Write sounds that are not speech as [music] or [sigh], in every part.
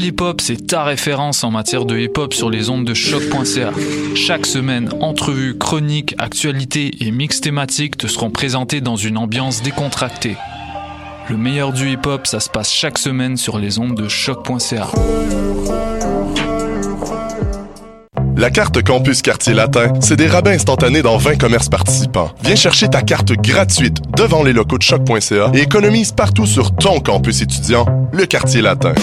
Pool Hip Hop, c'est ta référence en matière de hip hop sur les ondes de choc.ca. Chaque semaine, entrevues, chroniques, actualités et mix thématiques te seront présentés dans une ambiance décontractée. Le meilleur du hip hop, ça se passe chaque semaine sur les ondes de choc.ca. La carte Campus Quartier Latin, c'est des rabais instantanés dans 20 commerces participants. Viens chercher ta carte gratuite devant les locaux de choc.ca et économise partout sur ton campus étudiant, le Quartier Latin.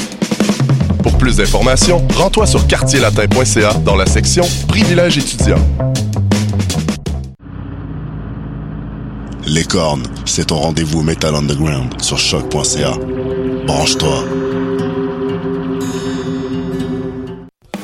Pour plus d'informations, rends-toi sur quartierlatin.ca dans la section Privilèges étudiants. Les cornes, c'est ton rendez-vous Metal Underground sur choc.ca. Branche-toi.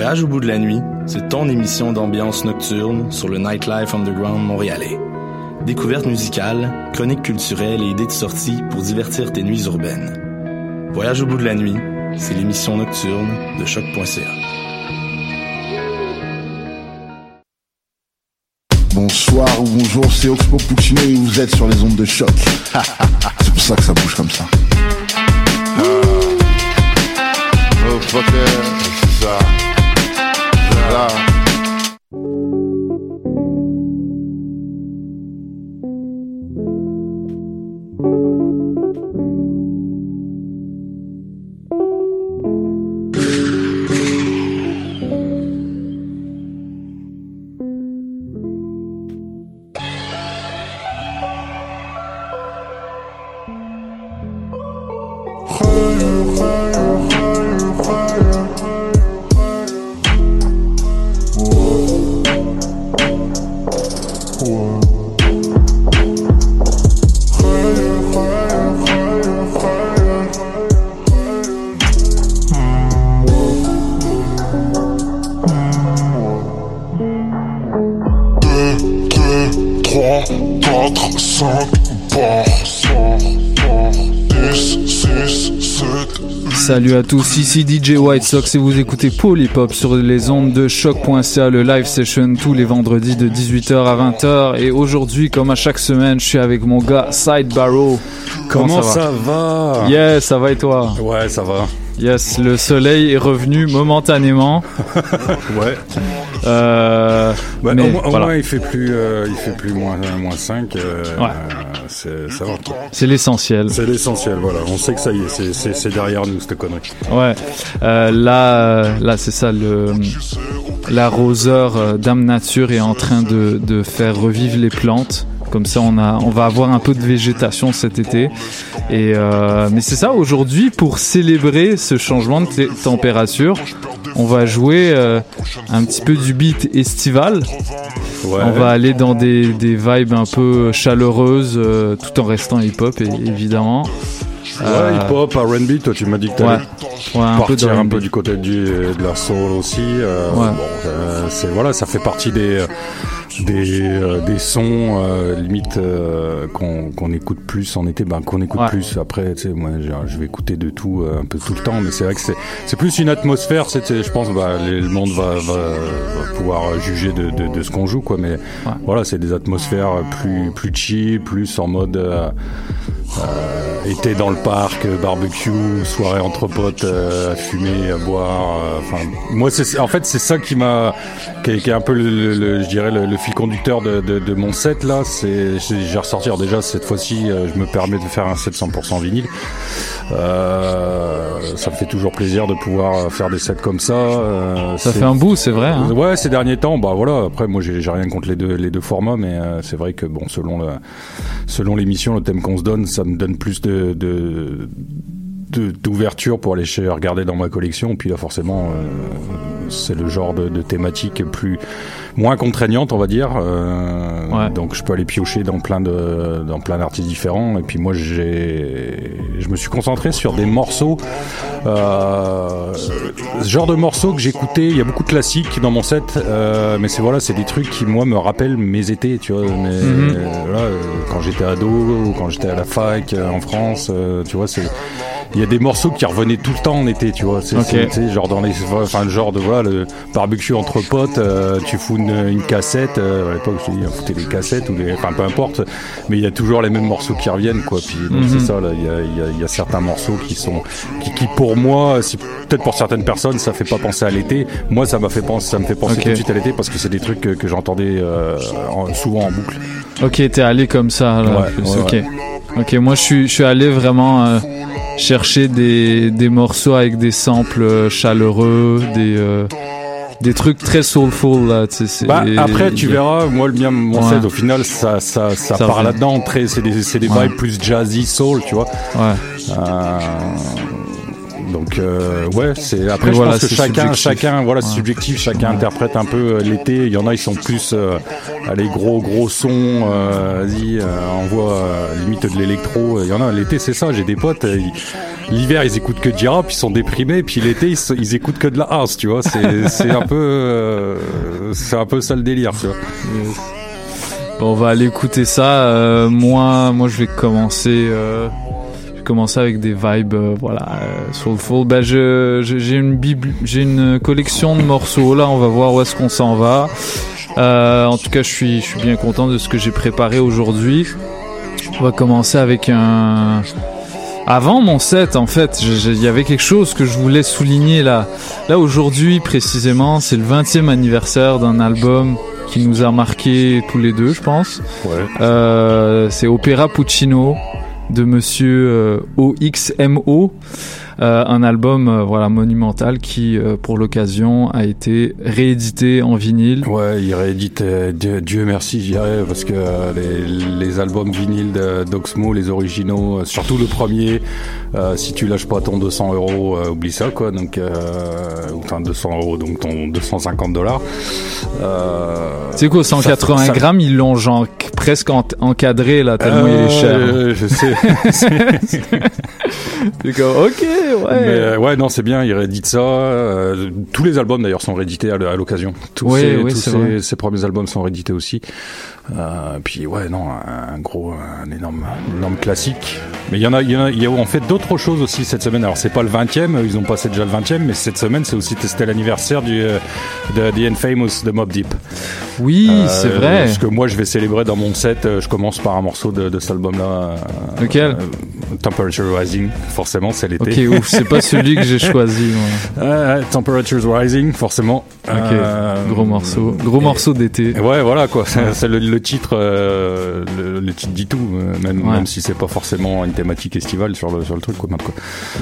Voyage au bout de la nuit, c'est ton émission d'ambiance nocturne sur le Nightlife Underground montréalais. Découvertes musicales, chroniques culturelles et idées de sortie pour divertir tes nuits urbaines. Voyage au bout de la nuit, c'est l'émission nocturne de choc.ca. Bonsoir ou bonjour, c'est Oxpo Puccino et vous êtes sur les ondes de choc. [laughs] c'est pour ça que ça bouge comme ça. Oh, fucker, c'est ça. Là. Salut tous, ici DJ White Sox et vous écoutez Polypop sur les ondes de choc.ca, le live session tous les vendredis de 18h à 20h. Et aujourd'hui, comme à chaque semaine, je suis avec mon gars Side Barrow. Comment, ça, va, Yes, ça va et toi? Ouais, ça va. Yes, le soleil est revenu momentanément. [laughs] ouais. Euh, Bah, mais au, moins- au voilà. moins, il fait plus, euh, il fait plus moins, moins 5. euh, Ouais. C'est, l'essentiel. C'est l'essentiel, voilà. On sait que ça y est, c'est, derrière nous, cette connerie. Ouais, euh, là, là c'est ça, le l'arroseur euh, Dame Nature est en train de, de faire revivre les plantes. Comme ça, on a, on va avoir un peu de végétation cet été. Et euh, mais c'est ça. Aujourd'hui, pour célébrer ce changement de température, on va jouer euh, un petit peu du beat estival. Ouais. On va aller dans des, des vibes un peu chaleureuses, euh, tout en restant hip-hop, évidemment. Ouais, hip-hop, R&B, toi tu m'as dit que Ouais, t'allais ouais, un peu de partir un peu du côté du, de la soul aussi. euh, Ouais. bon, euh, c'est voilà, ça fait partie des des, euh, des sons euh, limite euh, qu'on qu'on écoute plus en été, ben qu'on écoute Ouais. plus. Après, tu sais, moi je vais écouter de tout euh, un peu tout le temps, mais c'est vrai que c'est c'est plus une atmosphère. c'est- je pense, bah, les- le monde va, va, va pouvoir juger de, de, de ce qu'on joue, quoi. Mais voilà, c'est des atmosphères plus plus chill, plus en mode euh, euh, été dans le parc, barbecue, soirée entre potes, euh, à fumer, à boire. euh, Enfin, moi, c'est en fait c'est ça qui m'a, qui, est- qui est un peu le, le- le- je dirais le, le fil conducteur de, de, de mon set là, c'est j'ai ressorti. Alors déjà cette fois-ci, euh, je me permets de faire un set 100% vinyle. Euh, ça me fait toujours plaisir de pouvoir faire des sets comme ça. Euh, ça fait un bout, c'est vrai. Hein Ouais, ces derniers temps, bah voilà. Après, moi, j'ai rien contre les deux les deux formats, mais euh, c'est vrai que bon, selon le selon l'émission, le thème qu'on se donne, ça me donne plus de de de- d'ouverture pour aller chez, regarder dans ma collection. Puis là, forcément, euh, c'est le genre de, de thématique plus moins contraignante, on va dire. Euh, Donc, je peux aller piocher dans plein de dans plein d'artistes différents. Et puis moi, j'ai je me suis concentré sur des morceaux. Euh, ce genre de morceaux que j'écoutais, il y a beaucoup de classiques dans mon set, euh, mais c'est voilà, c'est des trucs qui moi me rappellent mes étés, tu vois. Mais, voilà, euh, quand j'étais ado ou quand j'étais à la fac euh, en France, euh, tu vois, c'est il y a des morceaux qui revenaient tout le temps en été, tu vois. C'est Ok. c'est- tu sais, genre dans les, enfin le genre de voilà, le barbecue entre potes, euh, tu fous une, une cassette. euh, à l'époque, je dis, on foutait des cassettes ou des, enfin peu importe, mais il y a toujours les mêmes morceaux qui reviennent, quoi. Puis donc Mhm. c'est ça, il y a, y, y certains morceaux qui sont, qui, qui pour moi, si peut-être pour certaines personnes, ça fait pas penser à l'été. Moi, ça m'a fait penser, ça me fait penser tout de suite à l'été parce que c'est des trucs que, que j'entendais euh, en- souvent en boucle. Ok, t'es allé comme ça. Là, Ouais, plus. ouais, ok. ouais. Ok, moi je suis, je suis allé vraiment euh, chercher des, des morceaux avec des samples chaleureux, des, euh, des trucs très soulful là. tu sais, c'est- Bah, après, tu verras, moi, le mien, mon Ouais. set, au final, ça, ça, ça, Ça part là-dedans. C'est des, c'est des Ouais. vibes plus jazzy, soul, tu vois. Ouais. Euh, donc, euh, ouais, c'est, après, je voilà, pense que c'est chacun, subjectif. chacun, voilà, c'est subjectif, chacun interprète un peu euh, l'été. Il y en a, ils sont plus, euh, allez, gros, gros sons, euh, vas-y, envoie, euh, limite de l'électro. Il y en a, l'été, c'est ça, j'ai des potes, L'hiver, ils écoutent que du rap, ils sont déprimés, puis l'été, ils, ils écoutent que de la house, tu vois. C'est, [laughs] c'est un peu, c'est un peu ça le délire, tu vois. Bon, on va aller écouter ça. Euh, moi, moi, je vais commencer. Euh, commencer avec des vibes, euh, voilà, euh, soulful. Je, je- j'ai une bible, j'ai une collection de morceaux. Là, on va voir où est-ce qu'on s'en va. Euh, en tout cas, je suis, je suis bien content de ce que j'ai préparé aujourd'hui. On va commencer avec un. Avant mon set, en fait, il y avait quelque chose que je voulais souligner là. Là, aujourd'hui, précisément, c'est le 20e anniversaire d'un album qui nous a marqué tous les deux, je pense. Euh, c'est Opéra Puccino de Monsieur OXMO, euh, un album euh, voilà monumental qui, euh, pour l'occasion, a été réédité en vinyle. Ouais, il réédite, euh, Dieu, Dieu merci, dirais, parce que euh, les, les albums vinyles d'Oxmo, les originaux, euh, surtout le premier, euh, si tu lâches pas ton 200 euros, euh, oublie ça, quoi. Donc, euh, enfin 200 euros, donc ton 250 dollars. Euh, sais quoi, 180 ça- ça- grammes, ils l'ont genre presque en- encadré là, tellement il est cher. Euh, je sais. [laughs] [laughs] [laughs] [laughs] C'est comme, ok, ouais. Mais euh, ouais, non, c'est bien, il réédite ça. euh, tous les albums d'ailleurs sont réédités à, l'occasion. Tous, ces- vrai. ces premiers albums sont réédités aussi. Euh, puis ouais, non, un gros, un énorme, énorme classique. Mais il y en a, il y en a, il y a en fait d'autres choses aussi cette semaine. Alors c'est pas le 20e, ils ont passé déjà le 20e, mais cette semaine c'est aussi c'était l'anniversaire du euh, de The Infamous de Mob Deep. Oui, Euh, c'est vrai. Parce que moi je vais célébrer dans mon set. Je commence par un morceau de, de cet album-là. Lequel? euh, Temperature Rising. Forcément, c'est l'été. Ok, ouf, c'est pas celui que j'ai [laughs] choisi. moi. Temperatures Rising, forcément. Ok, gros morceau, gros et- morceau d'été. Ouais, voilà quoi. C'est [laughs] c'est le, le titre, euh, le, le titre dit tout, euh, même, Ouais. même si c'est pas forcément une thématique estivale sur le sur le truc quoi. même, quoi.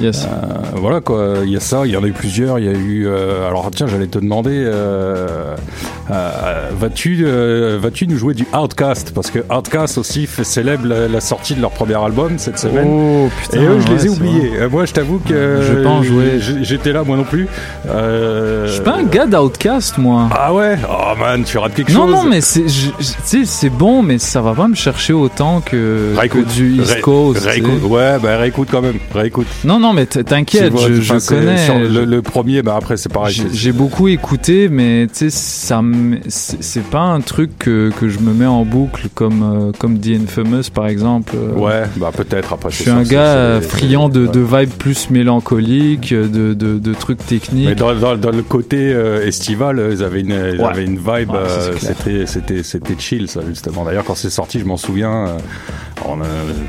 Yes. Euh, voilà quoi. Il y a ça. Il y en a eu plusieurs. Il y a eu. euh, alors tiens, j'allais te demander. Vas-tu vas-tu nous jouer du Outcast? Parce que Outcast aussi fait, célèbre la, la sortie de leur premier album cette semaine. Oh putain. Et eux, je ouais, les ai oubliés. Moi, je t'avoue que Je pas en jouer. j'- J'étais là, moi non plus. Je suis pas un gars d'Outcast, moi. Ah ouais? Oh man, tu rates quelque non, chose. non, mais c'est, sais, c'est bon, mais ça va pas me chercher autant que, que du East Coast. réécoute. Ouais, bah réécoute quand même. Réécoute. Non, non, mais t'inquiète, je, connais. sur le, premier, bah après c'est pareil. J'ai beaucoup écouté, mais tu sais, ça c'est pas un truc que, que je me mets en boucle comme, euh, comme The Infamous par exemple. euh. Ouais, bah peut-être après. Je suis un gars euh, friand de, ouais. de vibes plus mélancoliques, de, de, de trucs techniques. Mais dans, dans, dans le côté euh, estival, euh, ils avaient une, ils Ouais. avaient une vibe. Ouais, euh, c'était chill, ça justement. D'ailleurs, quand c'est sorti, je m'en souviens. euh, on a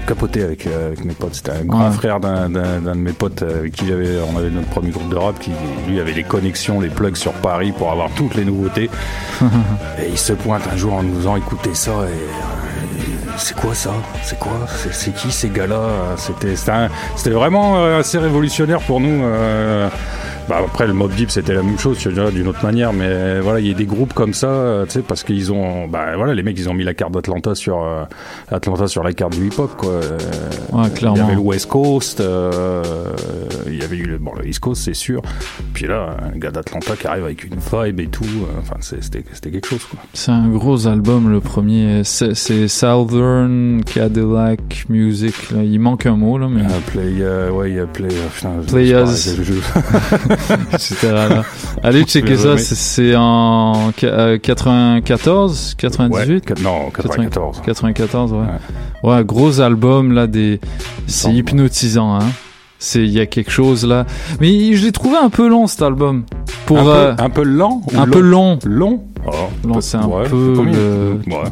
capoté avec, avec mes potes. C'était un grand frère d'un de mes potes avec qui j'avais, on avait notre premier groupe de rap qui lui avait les connexions, les plugs sur Paris pour avoir toutes les nouveautés. [laughs] et il se pointe un jour en nous faisant écouter ça et c'est quoi ça? C'est quoi? C'est qui ces gars-là? C'était c'était vraiment assez révolutionnaire pour nous. Bah, après, le Mob Deep, c'était la même chose, d'une autre manière, mais voilà, il y a des groupes comme ça, euh, tu sais, parce qu'ils ont, bah voilà, les mecs, ils ont mis la carte d'Atlanta sur euh, Atlanta sur la carte du hip-hop, quoi. Euh, ouais, clairement. Il y avait le West Coast, il y avait eu le, bon, le East Coast, c'est sûr. Puis là, un gars d'Atlanta qui arrive avec une vibe et tout, enfin, c'était quelque chose, quoi. C'est un gros album, le premier. C'est Southern Cadillac Music. Là. Il manque un mot, là, mais. play, ouais, il y a Play. [laughs] Players. [laughs] Allez checker ça, c'est en 94, 98 Non, 94. 94, ouais. ouais. gros album là, des... c'est hypnotisant, hein. C'est il y a quelque chose là, mais je l'ai trouvé un peu long cet album. Pour un, peu, euh, un peu lent, un peu long? Long. Oh, long, c'est un peu. Le... Ouais.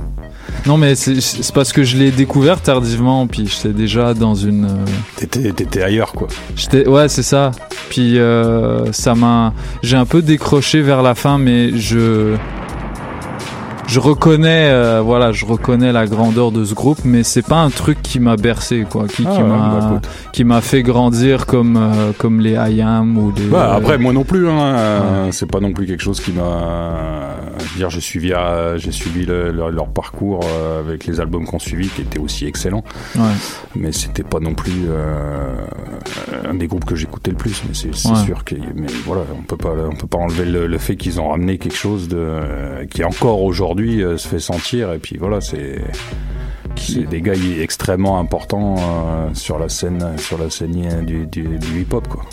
Non, mais c'est parce que je l'ai découvert tardivement, puis j'étais déjà dans une. Euh, t'étais ailleurs, quoi. J'étais, ouais, c'est ça. Puis euh, ça m'a, j'ai un peu décroché vers la fin, mais je je reconnais, euh, voilà, je reconnais la grandeur de ce groupe, mais c'est pas un truc qui m'a bercé, quoi, qui, ah m'a, bah, qui m'a fait grandir comme comme les IAM ou les. Bah, après, moi non plus, hein, c'est pas non plus quelque chose qui m'a. Dire, j'ai suivi, j'ai suivi leur parcours euh, avec les albums qu'on suivi, qui étaient aussi excellents. Ouais. Mais c'était pas non plus un des groupes que j'écoutais le plus. Mais c'est sûr que, mais voilà, on peut pas, on peut pas enlever le, le fait qu'ils ont ramené quelque chose de qui encore aujourd'hui euh, se fait sentir et puis voilà c'est c'est des gars extrêmement importants euh, sur la scène sur la scène du, du, hip hop quoi.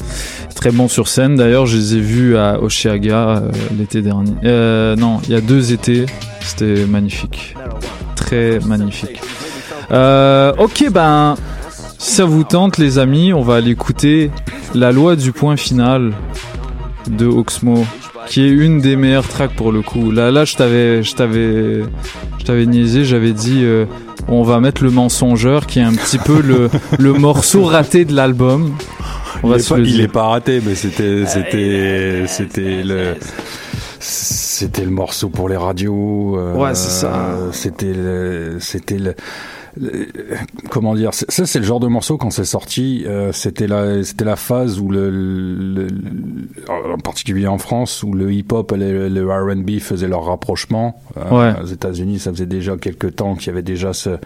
Très bon sur scène. D'ailleurs je les ai vus à Oshiaga euh, l'été dernier. Non il y a deux étés. C'était magnifique. Très magnifique. Ok ben si ça vous tente les amis on va aller écouter la loi du point final de Oxmo qui est une des meilleures tracks pour le coup. Là, là, je t'avais, je t'avais, je t'avais niaisé, j'avais dit, euh, on va mettre le mensongeur, qui est un petit peu le, [laughs] le morceau raté de l'album. il, est pas, il est pas raté, mais c'était, c'était, c'était le. C'était le morceau pour les radios. Euh, ouais, c'est ça. C'était, c'était le, comment dire ça c'est le genre de morceau quand c'est sorti euh, c'était la c'était la phase où le, en particulier en France où le hip hop et le, R&B faisaient leur rapprochement. Euh, aux États-Unis ça faisait déjà quelques temps qu'il y avait déjà ce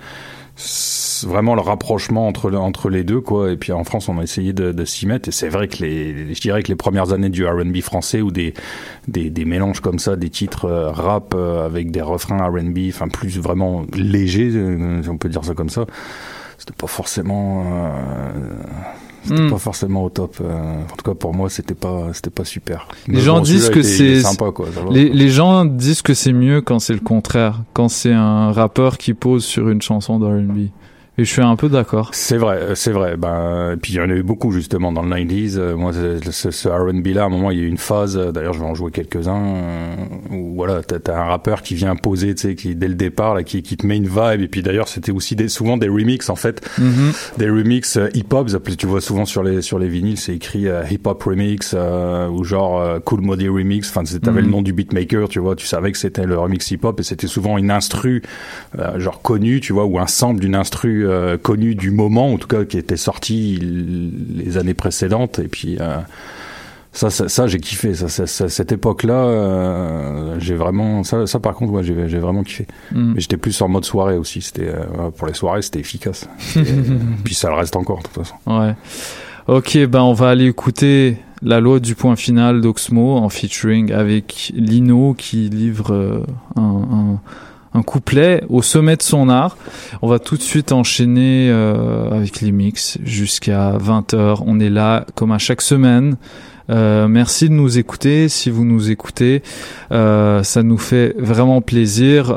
vraiment le rapprochement entre entre les deux quoi. Et puis en France on a essayé de, de s'y mettre. Et c'est vrai que les je dirais que les premières années du R&B français ou des, des, des mélanges comme ça des titres euh, rap euh, avec des refrains R&B enfin plus vraiment légers euh, on peut dire ça comme ça c'était pas forcément c'était hmm. pas forcément au top. en tout cas, pour moi, c'était pas, c'était pas super. Les gens disent que c'est Les, les, gens disent que c'est mieux quand c'est le contraire, quand c'est un rappeur qui pose sur une chanson d'R&B. Et je suis un peu d'accord. C'est vrai, c'est vrai. Ben, et puis il y en a eu beaucoup justement dans le 90s. Euh, moi, ce, ce R&B là, à un moment, il y a eu une phase. Euh, d'ailleurs, je vais en jouer quelques-uns. Euh, où voilà, t'as as un rappeur qui vient poser, tu sais, qui dès le départ, là, qui, qui te met une vibe. Et puis d'ailleurs, c'était aussi des, souvent des remixes en fait, mm-hmm. des remixes hip-hop. Tu vois souvent sur les sur les vinyles, c'est écrit hip-hop remix ou genre Cool Modi remix. Enfin, t'avais mm-hmm. le nom du beatmaker, tu vois. Tu savais que c'était le remix hip-hop et c'était souvent une instru genre connue, tu vois, ou un sample d'une instru euh, connu du moment, en tout cas qui était sorti les années précédentes. Et puis euh, ça, ça, j'ai kiffé. Ça, cette époque-là, euh, j'ai vraiment ça, ça. Par contre, ouais, j'ai vraiment kiffé. Mm. Mais j'étais plus en mode soirée aussi. C'était pour les soirées, c'était efficace. [laughs] puis ça le reste encore, de toute façon. Ouais. Ok, ben on va aller écouter la loi du point final d'Oxmo en featuring avec Lino qui livre un un couplet au sommet de son art. On va tout de suite enchaîner euh, avec les mix jusqu'à 20h. On est là comme à chaque semaine. Euh, merci de nous écouter. Si vous nous écoutez, euh, ça nous fait vraiment plaisir.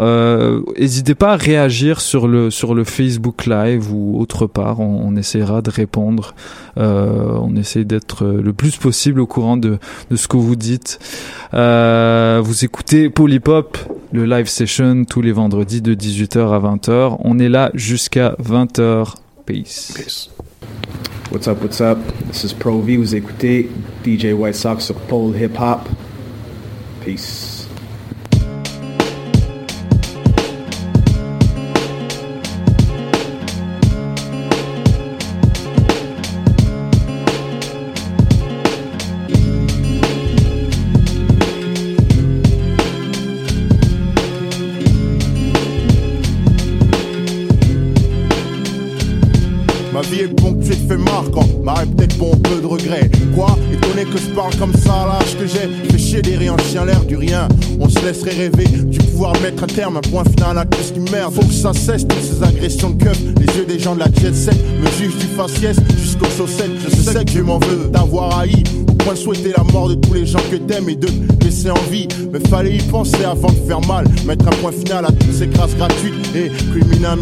N'hésitez pas à réagir sur le sur le Facebook Live ou autre part. On, on essaiera de répondre. on essaie d'être le plus possible au courant de, de ce que vous dites. vous écoutez Polypop le live session tous les vendredis de 18h à 20h. On est là jusqu'à 20h. Peace. Peace. What's up, what's up? This is Pro V. Vous écoutez DJ White Sox Pole Hip Hop. Peace. Laisserait rêver du pouvoir mettre un terme, un point final à tout ce qui merde. Faut que ça cesse toutes ces agressions de keuf. Les yeux des gens de la jet set me jugent du faciès jusqu'aux chaussettes. Je sais que je m'en veux d'avoir haï point de souhaiter la mort de tous les gens que t'aimes et de laisser en vie. Mais fallait y penser avant de faire mal. Mettre un point final à toutes ces grâces gratuites et criminales.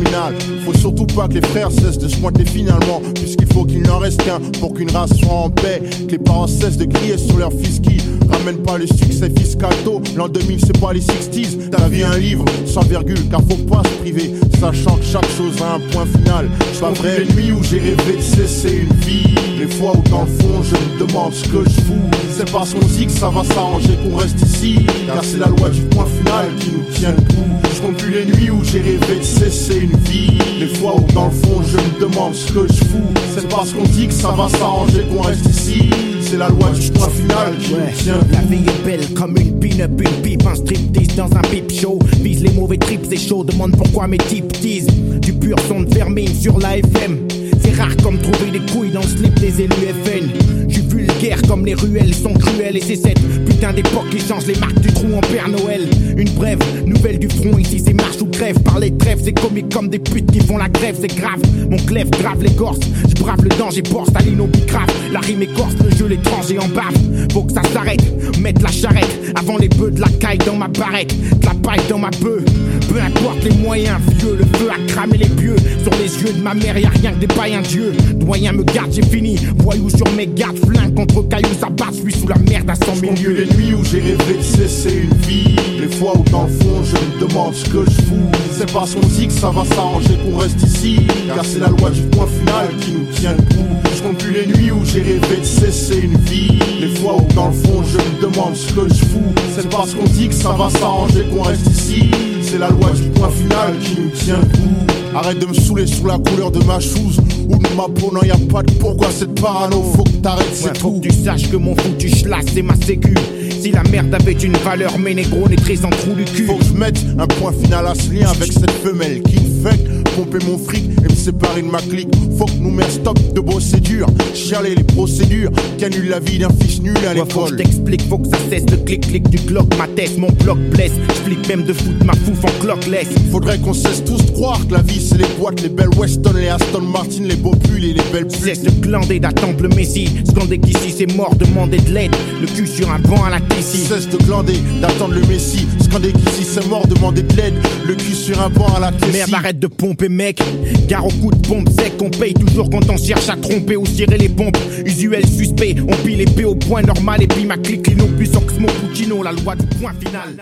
Faut surtout pas que les frères cessent de se pointer finalement, puisqu'il faut qu'il n'en reste qu'un pour qu'une race soit en paix. Que les parents cessent de crier sur leur fils qui ramène pas le succès fiscalto. L'an 2000, c'est pas les 60s. Ta vie un livre sans virgule, car faut pas se priver. Sachant que chaque chose a un point final. C'est pas vrai, les nuits où j'ai rêvé de cesser une vie. Les fois où dans le fond, je me demande ce que je fous. C'est parce qu'on dit que ça va s'arranger qu'on reste ici. Car c'est la loi du point final qui nous tient le coup. Je compte les nuits où j'ai rêvé de cesser une vie. Les fois où dans le fond, je me demande ce que je fous. C'est parce qu'on dit que ça va s'arranger qu'on reste ici. C'est la loi du point final qui nous tient la vie est belle comme une pin-up, une pipe, un striptease dans un pipe show. Vise les mauvais trips, c'est chaud, demande pourquoi mes types disent du pur son de vermine sur la FM. C'est rare comme trouver des couilles dans le slip des élus FN. J'suis vulgaire comme les ruelles sont cruelles et c'est cette putain d'époque qui change les marques du trou en Père Noël. Une brève, nouvelle du front, ici c'est marche ou grève. Par les trêves, c'est comique comme des putes qui font la grève, c'est grave. Mon clève grave l'écorce, j'brave le danger, porte à bicrave. La rime écorce, le jeu l'étranger en bave. Faut que ça s'arrête, mettre la charrette avant les bœufs de la caille dans ma barrette, de la paille dans ma bœuf. Peu importe les moyens, vieux, le feu a cramé les pieux. Sur les yeux de ma mère, y'a rien que des païens dieux. Doyen me garde, j'ai fini. Voyou sur mes gardes, flingue contre cailloux, ça bat, je suis sous la merde à 100 milieux. Les nuits où j'ai rêvé de cesser une vie. Les fois où dans le fond, je me demande ce que je fous. C'est parce qu'on dit que ça va s'arranger qu'on reste ici. Car c'est la loi du point final qui nous tient le coup. Je compte plus les nuits où j'ai rêvé de cesser une vie. Les fois où dans le fond, je me demande ce que je fous. C'est parce qu'on dit que ça va s'arranger qu'on reste ici. C'est la loi du point final qui nous tient debout. Arrête de me saouler sur la couleur de ma chose ou de ma peau, non y a pas de pourquoi cette parano. Faut que t'arrêtes, c'est tout. Faut que tu saches que mon foutu schlass c'est ma sécu. Si la merde avait une valeur, mes négros très en trou du cul. Faut que je mette un point final à ce lien avec cette femelle qui me fait pomper mon fric et de ma clique. Faut que nous mettre stop de procédures, chialer les procédures qui annulent la vie d'un fils nul à l'école. Faut que je t'explique, faut que ça cesse de clic-clic du clock, ma tête, mon bloc blesse. J'flippe même de foutre ma fouf en clockless. Faudrait qu'on cesse tous de croire que la vie c'est les boîtes, les belles Weston, les Aston Martin, les beaux pulls et les belles pulls. Cesse de glander d'attendre le Messi. Scander qu'ici c'est mort, demander de l'aide. Le cul sur un banc à la Tessie. Cesse de glander, d'attendre le Messi. Scander qu'ici c'est mort, demander de l'aide. Le cul sur un banc à la Tessie. Merde, arrête de pomper, mec. Gare au coup de pompe sec, on paye toujours quand on cherche à tromper ou tirer les pompes. Usuel suspect, on pile P au point normal et puis ma clique Lino plus Oxmo Puccino, la loi du point final.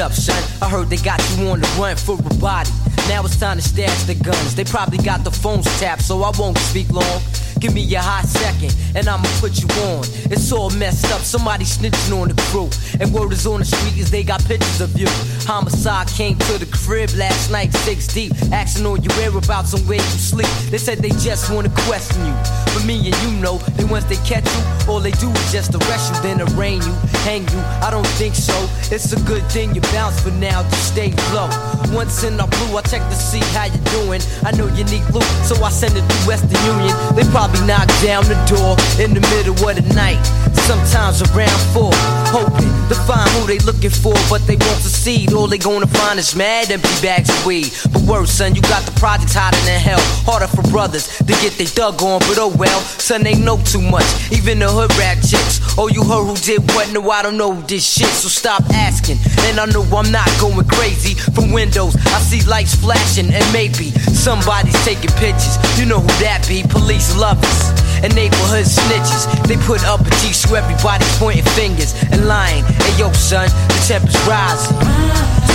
Up, son? I heard they got you on the run for a body. Now it's time to stash the guns. They probably got the phones tapped, so I won't speak long. Give me a hot second, and I'ma put you on. It's all messed up, somebody snitching on the crew. And word is on the street is they got pictures of you. Homicide came to the crib last night, six deep. Asking all your whereabouts and where you sleep. They said they just wanna question you. But me and you know that once they catch you, all they do is just arrest you, then arraign you, hang you. I don't think so. It's a good thing you bounce for now, just stay low. Once in our blue, I check to see how you doing. I know you need loot, so I send it to Western Union. They probably knock down the door in the middle of the night. Sometimes around four. Hoping to find who they looking for, but they won't succeed. All they gonna find is mad empty bags of weed. But worse, son, you got the projects hotter than hell. Harder for brothers to get they dug on, but oh well, son, they know too much. Even the hood rat chicks. Oh, you heard who did what? No, I don't know this shit, so stop asking. And I know I'm not going crazy. From windows, I see lights flashing, and maybe somebody's taking pictures. You know who that be? Police lovers and neighborhood snitches. They put up a G so everybody's pointing fingers and lying. Hey yo, son, the temperature's rising.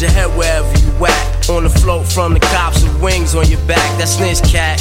Your head at. On the float from the cops with wings on your back. That snitch cat.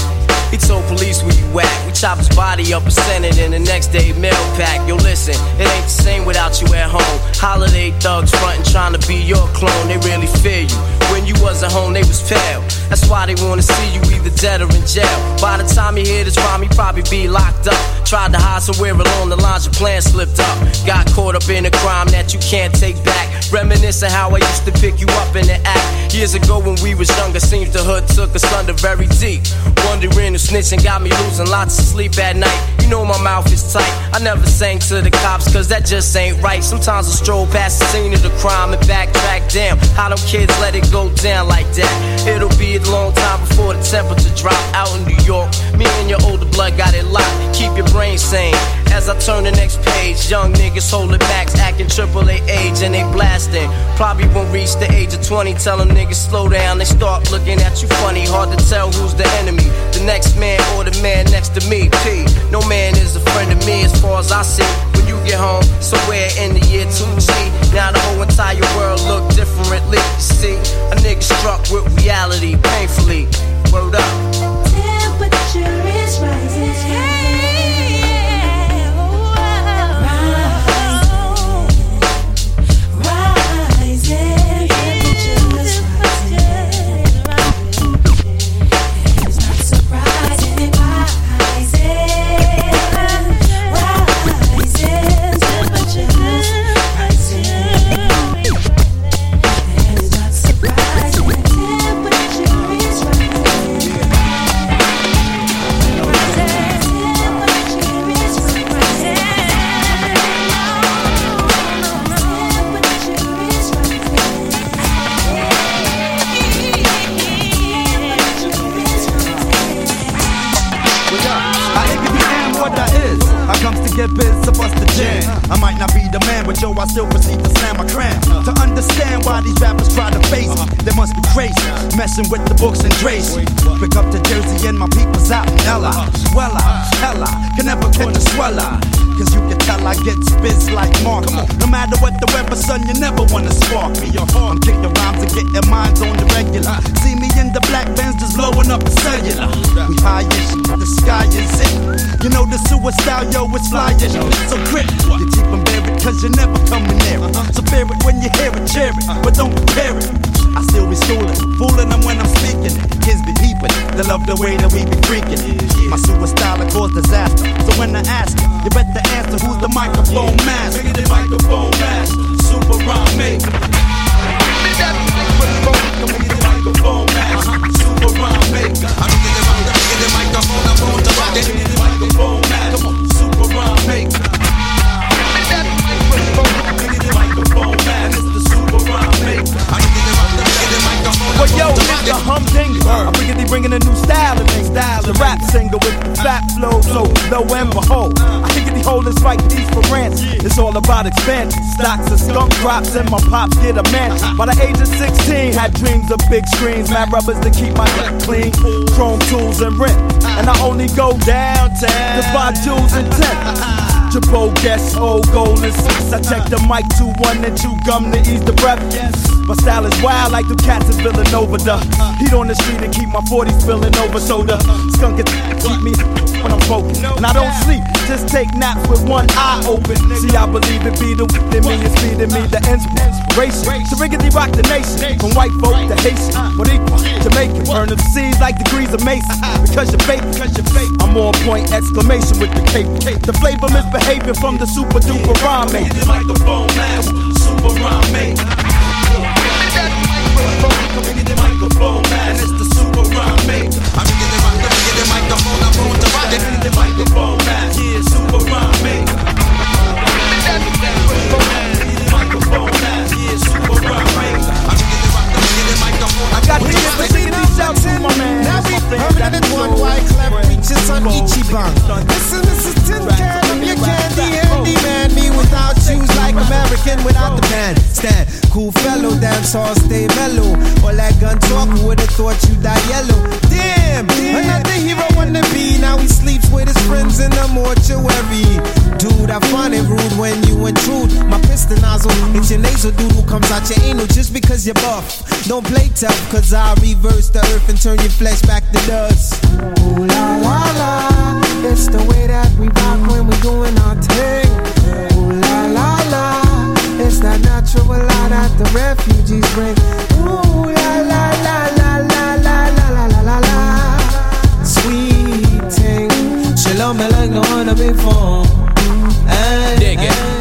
He told police where you at. Chop his body up and send it in the next day mail pack. Yo, listen, it ain't the same without you at home. Holiday thugs frontin' trying to be your clone. They really fear you. When you wasn't home, they was pale. That's why they wanna see you either dead or in jail. By the time you hear this rhyme, you probably be locked up. Tried to hide somewhere along the lines, your plan slipped up. Got caught up in a crime that you can't take back. Reminiscing how I used to pick you up in the act. Years ago when we was younger, seems the hood took us under very deep. Wondering if snitching got me losing lots of sleep at night. You know my mouth is tight. I never sang to the cops, cause that just ain't right. Sometimes I stroll past the scene of the crime and backtrack. Damn, how them kids let it go down like that? It'll be a long time before the temperature drop out in New York. Me and your older blood got it locked. Keep your brain sane. As I turn the next page, young niggas holding backs, acting triple A age, and they blasting. Probably won't reach the age of 20. Tell them niggas slow down. They start looking at you funny. Hard to tell who's the enemy. The next man or the man next to me. P. No man is a friend of me as far as I see. When you get home, somewhere in the year 2G. Now the whole entire world look differently. See, a nigga struck with reality painfully. Word up. Temperature is rising. Be the man, but yo, I still proceed to slam my cram. To understand why these rappers try to face me, they must be crazy. Messing with the books and Tracy. Pick up the Jersey and my people's out in Ella. Swella, hella, can never catch a sweller. Cause you can tell I get spits like Mark. No matter what the weather, son, you never wanna spark me. I'm kicking rhymes and get getting minds on the regular. See me in the black bands just blowing up the cellular. We high-ish, the sky is it. You know the suicide, yo, it's flyish. So grip, you keep them cause you're never coming near it. Uh-huh. So bear it when you hear it, cheer it, but don't compare it. I still be schooling, fooling them when I'm speaking. Kids be peeping, they love the way that we be freaking. My suicide cause disaster. So when I ask you, you better answer who's the microphone master. the microphone master, super rhyme maker. Make it the microphone master, super rhyme maker. I'm the microphone, I'm on the microphone master, super rhyme. Microphone master, super rhyme maker. Well, yo, nigga, humdinger. I'm bringing, bringing a new style and style. The rap singer with the fat flow, so lo and behold, oh, I think the holding strike these for rants. It's all about expansion. Stocks of skunk crops and my pops get a mansion. By the age of 16, had dreams of big screens, mad rubbers to keep my neck clean, chrome tools and rent. And I only go downtown to buy jewels and tent. Jabot guess old and six. I check the mic to one and chew gum to ease the breath. My style is wild like the cats in Villanova. The heat on the street and keep my 40 spilling over. So the skunk it keep me when I'm focused. And I don't sleep just take naps with one eye open. See, I believe it be the in me is feeding me the inspiration to riggedy rock the nation from white folk to Haitian, Boricua, Jamaican. Burn the seas like degrees of Mason because you're fake. I'm on point exclamation with the cape. The flavor misbehaving from the super duper rhyme mate. Microphone master, super rhyme mate. Microphone master, it's the super rhyme. Microphone, I'm on the rock. The microphone master, yeah, super rhyme mate. Microphone master, yeah, super rhyme mate. I'm getting the rock, getting microphone. I got the dignity shout to my man. Now we permanent one white clap reaches on Ichiban. Listen, this is Tin Can, I'm your candy handy man. Me without shoes like American without the band. Stand, cool fellow, dance all stay mellow. All that gun talk, would've thought you die yellow? Damn, another hero wanna be. Now he sleeps with his friends in the mortuary. Dude, I find it rude when you intrude. My piston nozzle, it's your nasal doodle comes out your anal just because you're buff. Don't play tough, cause I reverse the earth and turn your flesh back to dust. Ooh la la la, it's the way that we rock when we're doing our thing. Ooh la la la, it's that natural law that the refugees bring. Ooh la la la la la la la la la la la, sweet thing. She love me like no one before. Dig it.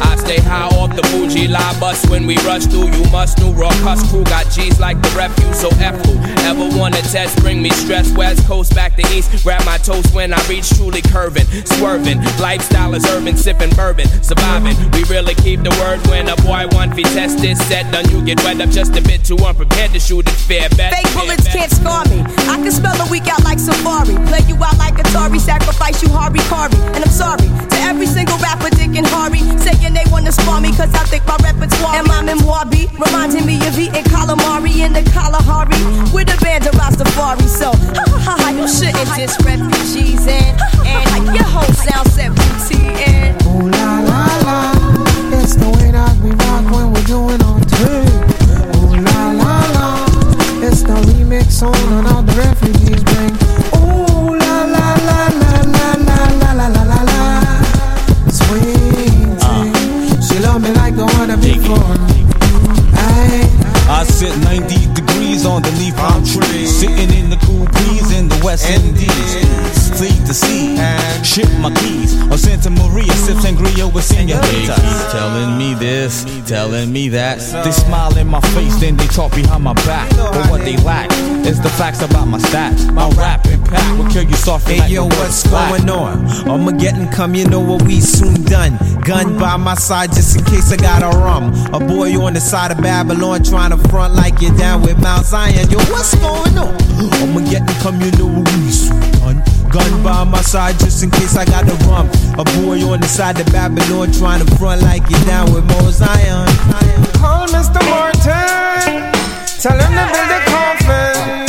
The Fuji line bus when we rush through. You must know raw cuss crew got G's like the refuse. So F who ever wanna test, bring me stress. West Coast back to East. Grab my toast when I reach truly curving, swerving. Lifestyle is urban, sipping bourbon, surviving. We really keep the word when a boy one feet test is set. Done you get wet up just a bit too unprepared to shoot it fair. Bet. Fake bullets can't scar me. I can spell a week out like Safari. Play you out like Atari, sacrifice you Harvey Carvey. And I'm sorry to every single rapper, Dick and Harry, saying they wanna spar me cause I think my repertoire and my memoir be reminding me of eating calamari in the Kalahari with a band of Rastafari. So, ha ha ha ha, you shouldn't diss refugees and, and your whole sound set booty and. Ooh la la la, it's the way that we rock when we're doing our thing. Ooh la la la, it's the remix on and all the refugees bring. I sit 90 degrees underneath palm trees, sitting in the cool breeze in the West Indies. Fleet to sea, ship my keys. On Santa Maria, sip sangria with They senoritas. keep telling me this, telling me that. They smile in my face, then they talk behind my back. But what they lack is the facts about my stats. My rap impact will kill you softly. Hey like yo, a bird what's flat. going on? Armageddon come, you know what we soon done. Gun by my side just in case I got a rum. A boy on the side of Babylon trying to front like you're down with Mount Zion. Yo, what's going on? Armageddon come, you know what we soon done. Gun by my side just in case I got a rum. A boy on the side of Babylon trying to front like you're down with Mount Zion. Oh, Call Mr. Martin. Tell him to build a coffin.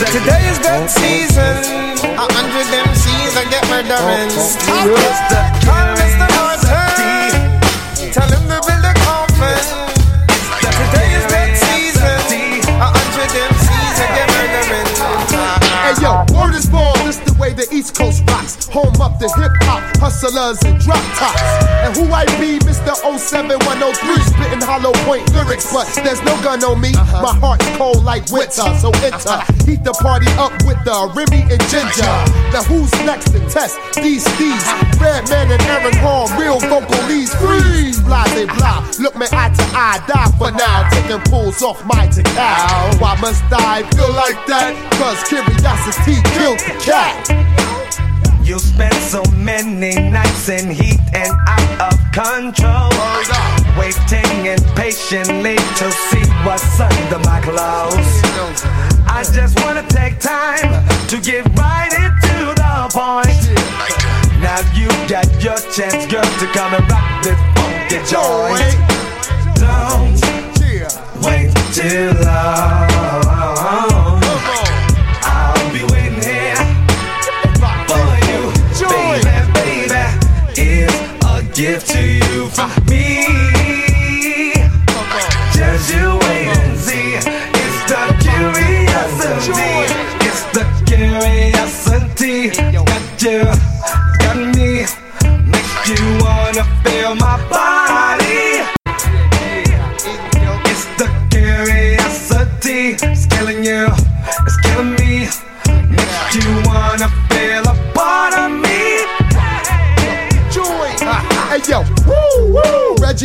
Today is that season. A hundred MCs I get murdering. Call Mr. way the East Coast. Home of the hip hop hustlers and drop tops. And who I be, Mr. 07103, spitting hollow point lyrics, but there's no gun on me. Uh-huh. My heart's cold like winter, so enter. Uh-huh. Heat the party up with the Remy and Ginger. Now who's next to test these steeds? Redman and Aaron Hall, real vocal leads, freeze. Blase blah, look me eye to eye, die for now. Taking pulls off my cow. Why must I feel like that? Cause curiosity killed the cat. You spent so many nights in heat and out of control. Waiting impatiently to see what's under my clothes. I just wanna take time to get right into the point. Now you got your chance, girl, to come and rock this funky joint. Don't wait too long.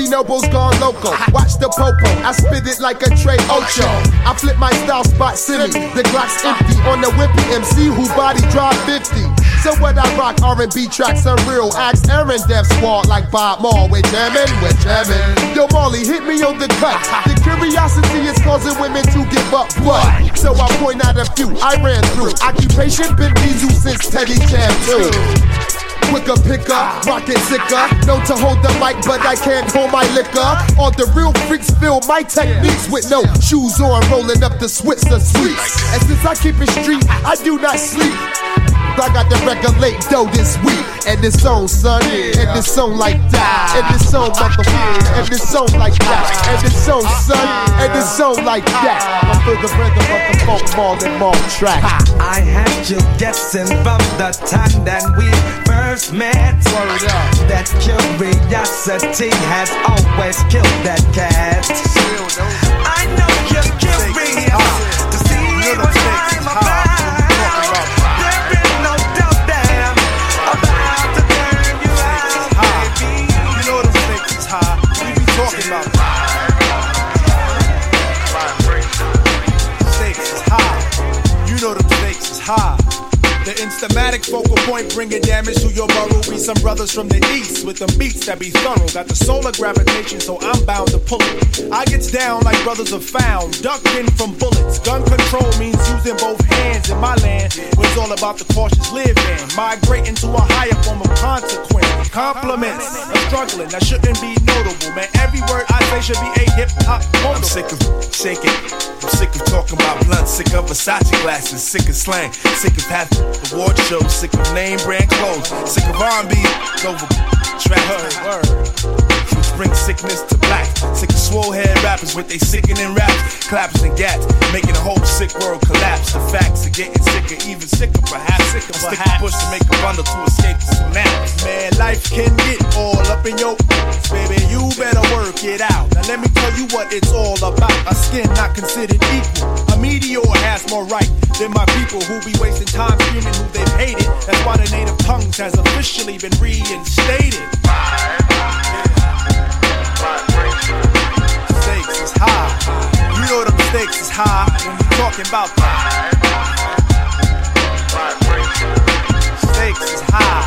Nobles gone loco. Watch the popo, I spit it like a Trey Ocho. I flip my style spot silly. The Glock's empty on the whippy MC who body drop 50. So what I rock R&B tracks are real. Ask Aaron Def Squad like Bob Moore. We're jamming, we're jamming. Yo Marley, hit me on the cut. The curiosity is causing women to give up what? So I point out a few I ran through. Occupation been Bijou since Teddy Jam 2. Quicker picker, rocket sicker. Known to hold the mic, but I can't hold my liquor. All the real freaks feel my techniques with no shoes on, rolling up the Swisher Sweets. And since I keep it street, I do not sleep. I got to regulate dough this week. And it's on, son. And it's on like that. And it's on, motherfucker. And this song like that. And it's on, son. And it's on like that. I feel the rhythm of the funk more than more track. I had you guessing from the time that we first met. That curiosity has always killed that cat. The instamatic focal point bringing damage to your burrow. We some brothers from the east with them beats that be thorough. Got the solar gravitation, so I'm bound to pull it. I gets down like brothers have found, ducking from bullets. Gun control means using both hands in my land. It's all about the cautious living, migrating to a higher form of consequence. Compliments of struggling that shouldn't be notable, man. Every word I say should be a hip hop I'm sick of shaking. I'm sick of talking about blunt. Sick of Versace glasses. Sick of slang. Sick of the award shows. Sick of name brand clothes. Sick of R&B over trap. From spring sickness to black. Sick of swole head rappers with they sickening raps, claps and gats, making the whole sick world collapse. The facts are getting sicker, even sicker, perhaps sicker. I stick a push to make a bundle to escape the tsunami. Man, life can get all up in your baby. You better work it out. Now let me tell you what it's all about. A skin not considered equal. A meteor has more right than my people who be wasting time screaming who they've hated. That's why the native tongues has officially been reinstated. Stakes is high. You know them stakes is high when we talking about that. Stakes is high.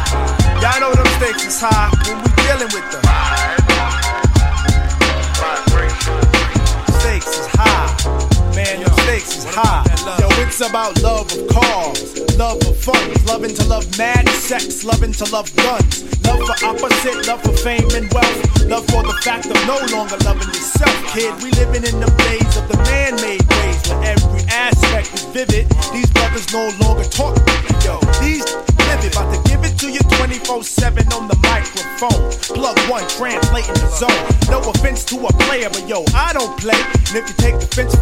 Y'all know them stakes is high when we dealing with them. Stakes is high. Man, stakes is high. Yo, it's about love of cars, love of funds, loving to love mad sex, loving to love guns, love for opposite, love for fame and wealth, love for the fact of no longer loving yourself, kid. We living in the days of the man-made ways where every aspect is vivid. These brothers no longer talk. Yo, these livid, about to give it to you 24-7 on the microphone. Plug one, translating the zone. No offense to a player, but yo, I don't play. And if you take offense,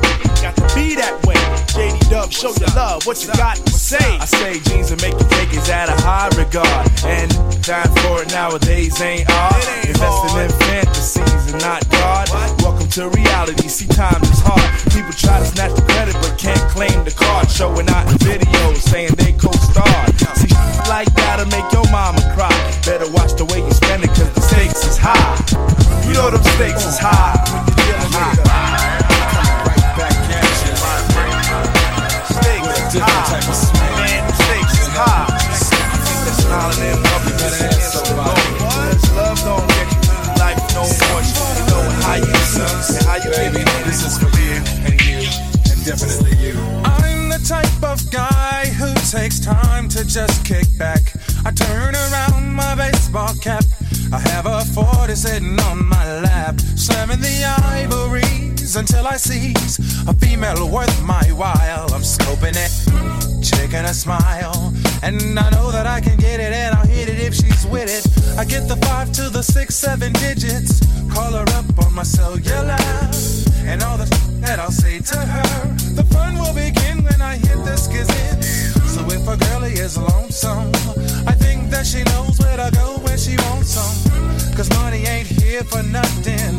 got to be that way. JD Dub, show your love. What you got to say? I say jeans and make you take it at a high regard. And time for it nowadays ain't hard. Investing in fantasies and not God. Welcome to reality. See, times is hard. People try to snatch the credit but can't claim the card. Showing out in videos saying they co-starred. See, shit like that'll make your mama cry. Better watch the way you spend it cause the stakes is high. You know them stakes is high. Stakes is high. Man, them stakes is high. Smiling in public, better hands so Cause love don't get you through life no more. You know how you feel and how you Baby, this is for me and you, and definitely you. I'm the type of guy who takes time to just kick back. I turn around my baseball cap. I have a 40 sitting on my lap, slamming the until I seize a female worth my while. I'm scoping it, checking a smile, and I know that I can get it and I'll hit it if she's with it. I get the five to the six, seven digits, call her up on my cellular, and all the that I'll say to her. The fun will begin when I hit the skizzin. So if a girlie is lonesome, I think that she knows where to go when she wants some. Cause money ain't here for nothing,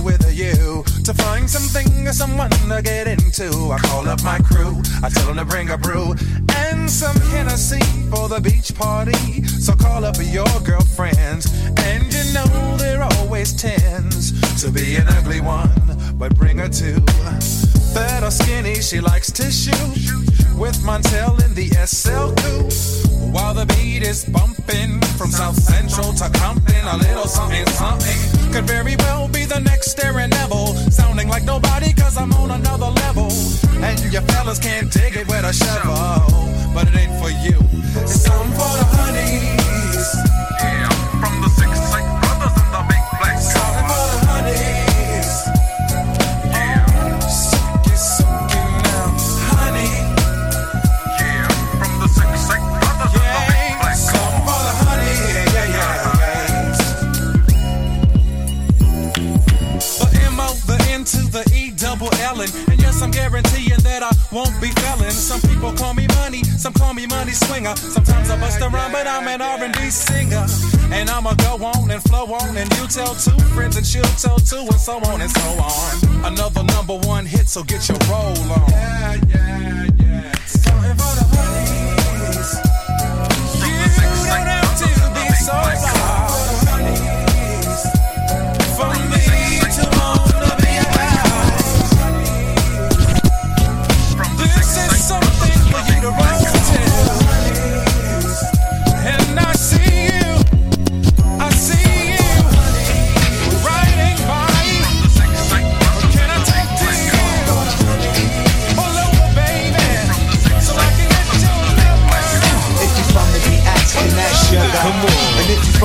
something or someone to get into. I call up my crew, I tell them to bring a brew and some Hennessy for the beach party. So call up your girlfriends, and you know there always tends to be an ugly one, but bring her two. Fat or skinny, she likes shoot with Montell in the SL coupe. While the beat is bumping from South Central to Compton, a little something something could very well be the next Aaron Neville. Sounding like nobody, cause I'm on another level. And you fellas can't dig it with a shovel. But it ain't for you. It's for the honeys. Yeah, from the 60s. I'm guaranteeing that I won't be failing. Some people call me money, some call me money swinger. Sometimes I bust around, but I'm an R&B singer. And I'ma go on and flow on, and you tell two friends, and she'll tell two, and so on and so on. Another number one hit, so get your roll on. Yeah, yeah, yeah. Something for the honeys. You don't have to be so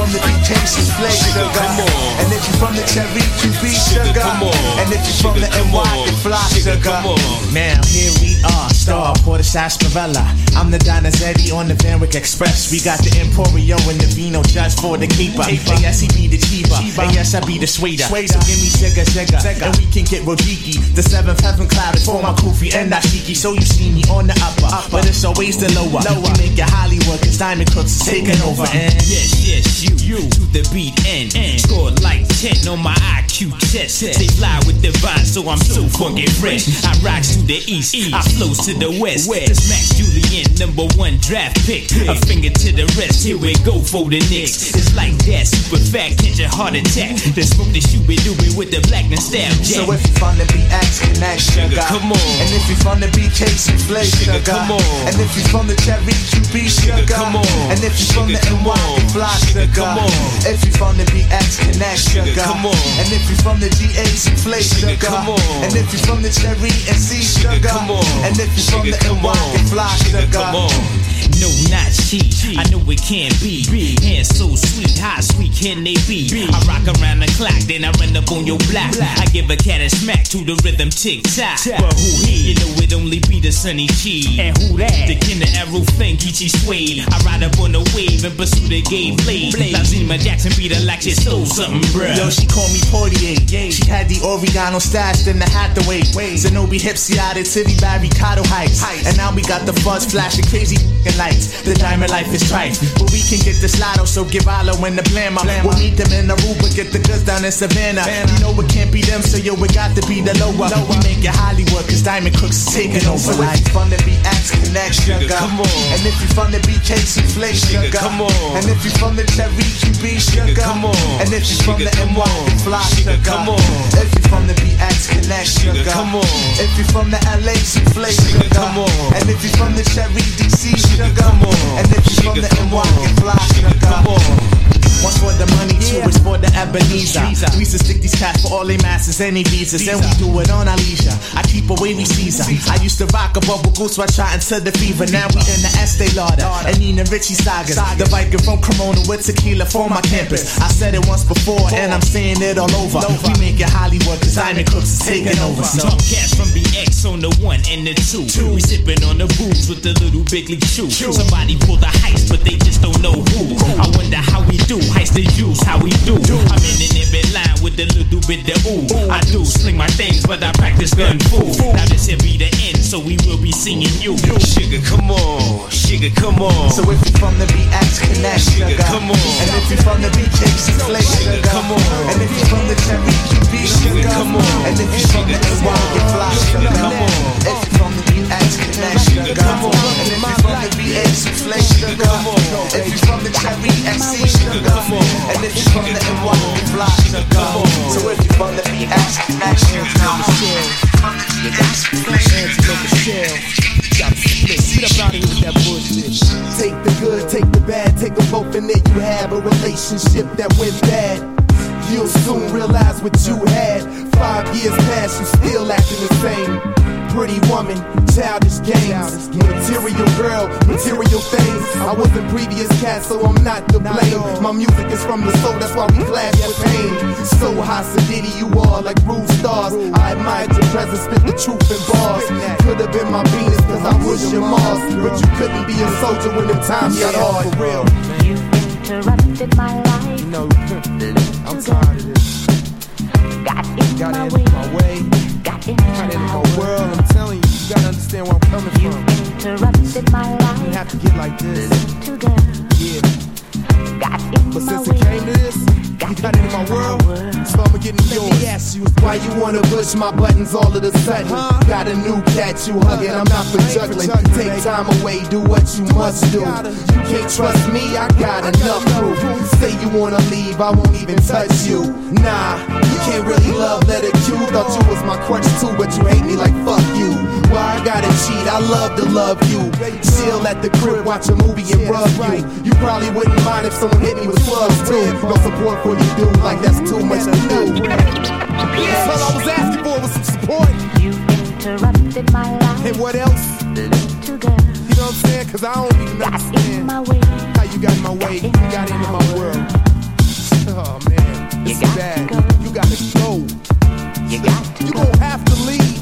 from the BK, it's play sugar. Come on. And if you from the Cherry, you be sugar. come on. And if you from the come NY, on. fly Sugar, sugar. come on. Now here we are, star for the sarsaparilla. I'm the Donizetti on the Van Wyck Express. We got the Emporio and the Vino just for the keeper. And yes, he be the cheaper. And yes, I be the sweeter. So give me sugar, sugar, and we can get Rodiki. The seventh heaven cloud is for my kufi and dashiki. So you see me on the upper, but it's always the lower. We make it Hollywood, cause Diamond Cooks is taking over. And Yes, yes, you, you to the beat and score like 10 on my IQ test. They fly with the vibe, so I'm so funky fresh. I rocks to the east, I flows to the west. This Max Julien, number one draft pick. A finger to the rest, here we go for the Knicks. It's like that, super fat, catch a heart attack. Then smoke the shooby dooby with the black and stab So if you from the BX, then that's sugar. come on. And if you from the BK, you play sugar. come on. And if you from the Cherry, you be sugar. come on. And if you from the NY, fly sugar. come on. If you from the BX, connect sugar. come on. And if you from the GH, you play sugar. come on. And if you from the Cherry and C sugar. come on. And if you from the NY, fly sugar. Come on. No, not cheap. I know it can't be. Hands so sweet, how sweet can they be? I rock around the clock, then I run up on your block. I give a cat a smack to the rhythm tick tock. But who he? You know it only be the sunny G. And who that? The kin of arrow thing, Geechi Suede. I ride up on the wave and pursue the gay blade. Lazima Jackson beat her like she stole something, bruh. Yo, she called me Portier. She had the Oregano stashed in the Hathaway. Zenobi Hipsy out of City by Ricardo Heights. And now we got the fuzz flashing crazy lights. The diamond life is trite. But we can get this lotto, so give Alo in the blammer. We'll meet them in Aruba, get the goods down in Savannah. You know it can't be them, so yo, it got to be the lower. We make it Hollywood, cause Diamond Crooks is taking over. So if you from the BX, connect sugar. come on. And if you from the BK, souffle sugar. come on. And if you from the Cherry, be sugar. come on. And if you from the come NY, on. you fly sugar. come on. If you from the BX, connect sugar. come on. If you from the LA, souffle sugar. come on. And if you from the Cherry, DC sugar. On. And if you from the NY, you fly sugar. One's for the money, two is for the Ebenezer. We used to stick these cats for all they masses, any visas. And we do it on our leisure. I keep away we Caesar. I used to rock a bubble goose while trying to the fever. Now we in the Estee Lauder and Nina Ricci sagas. The Viking from Cremona with tequila for my campus. I said it once before and I'm saying it all over. We make it Hollywood cause Diamond Cooks is taking over. So. Talk cash from BX on the one and the two. We sipping on the booze with the little big league chew. Somebody pull the heist, but they just don't know who. I wonder how we do. Heist the juice, how we do. I'm in an line with a little bit of ooh. I do sling my things, but I practice gun fool. Now this here be the end, so we will be seeing you. Sugar, come on. Sugar, come on. So if you from the BX, connect sugar. sugar. come on. And if you from the BKC Flake, sugar. come on. And if you from the Cherry QB, sugar. come on. And if you from the NY, get fly, sugar. come on. If you from the BX Connect, sugar. come on. And if you from the BA Soufflé, sugar. come on. If you from the Cherry XC, sugar. come on. And if you from the NY, get fly, sugar. So if you from the BX Connect, sugar. From the BX Soufflé, sugar. Take the good, take the bad, take them both, and then you have a relationship that went bad. You'll soon realize what you had. Five years past, you still acting the same. Pretty woman, childish games, material girl, material things. I was the previous cat, so I'm not to blame. My music is from the soul, that's why we clash with pain. So high, sedity you are like rude stars. I admired your presence, spit the truth in bars. Could have been my Venus, cause I was your Mars. But you couldn't be a soldier when the times got hard. For real. Interrupted my life. No, I'm tired of this. Got in Got my in way. my way. Got in Got in my world. I'm telling you, you gotta understand where I'm coming from. Interrupted my life. You have to get like this. To girl. Yeah. Got in But since it came to this, you got into my world, so I'ma get into yours. Let me ask you, why you wanna push my buttons all of a sudden? Got a new cat you hugging, I'm not for juggling. Take time away, do what you must do. You can't trust me, I got enough proof. Say you wanna leave, I won't even touch you. Nah, you can't really love letter Q. Thought you was my crutch too, but you hate me like fuck you. Why I gotta cheat? I love to love you. Chill at the crib, watch a movie and rub you. You probably wouldn't mind if someone hit me with clubs too. No support for you, dude, like that's too much to do. That's all I was asking for was some support. You interrupted my life. And what else? To girl. You know what I'm saying? Cause I don't even Got in my way. how you got in my way. You got into my world. Oh man, this is bad. You gotta go. You got You gon' have to leave.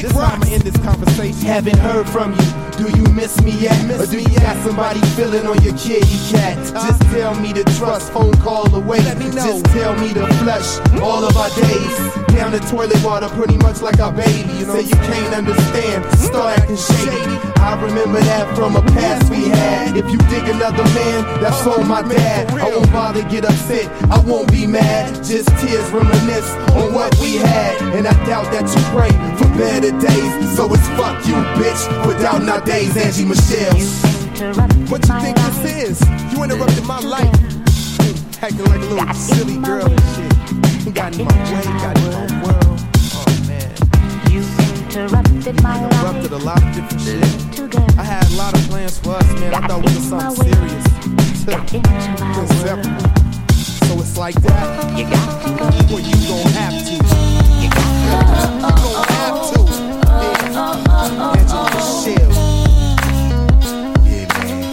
Kick this I'ma end this conversation. Haven't heard from you. Do you miss me yet? or do you got somebody feeling on your kitty cat? Uh-huh. Just tell me to trust, phone call away. Let me know. Just tell me to flush mm-hmm. all of our days. Down the toilet water, pretty much like our baby. You know, Say you can't understand, start acting shady. I remember that from a past we had. If you dig another man, that's on my dad. I won't bother get upset, I won't be mad. Just tears reminisce on what we had. And I doubt that you pray for better days. So it's fuck you, bitch, for doubting our days, Angie Michelle. What you think this is? You interrupted my life. Acting like a little silly girl and shit. Got in my way, got in my world. Oh man. You interrupted my life. Interrupted a lot of different shit. I had a lot of plans for us, man. I thought we were something serious. Inseparable. So it's like that. You got to go. Well, you gon' have to. You gon' have to. Yeah. Angela Michelle. Yeah, man.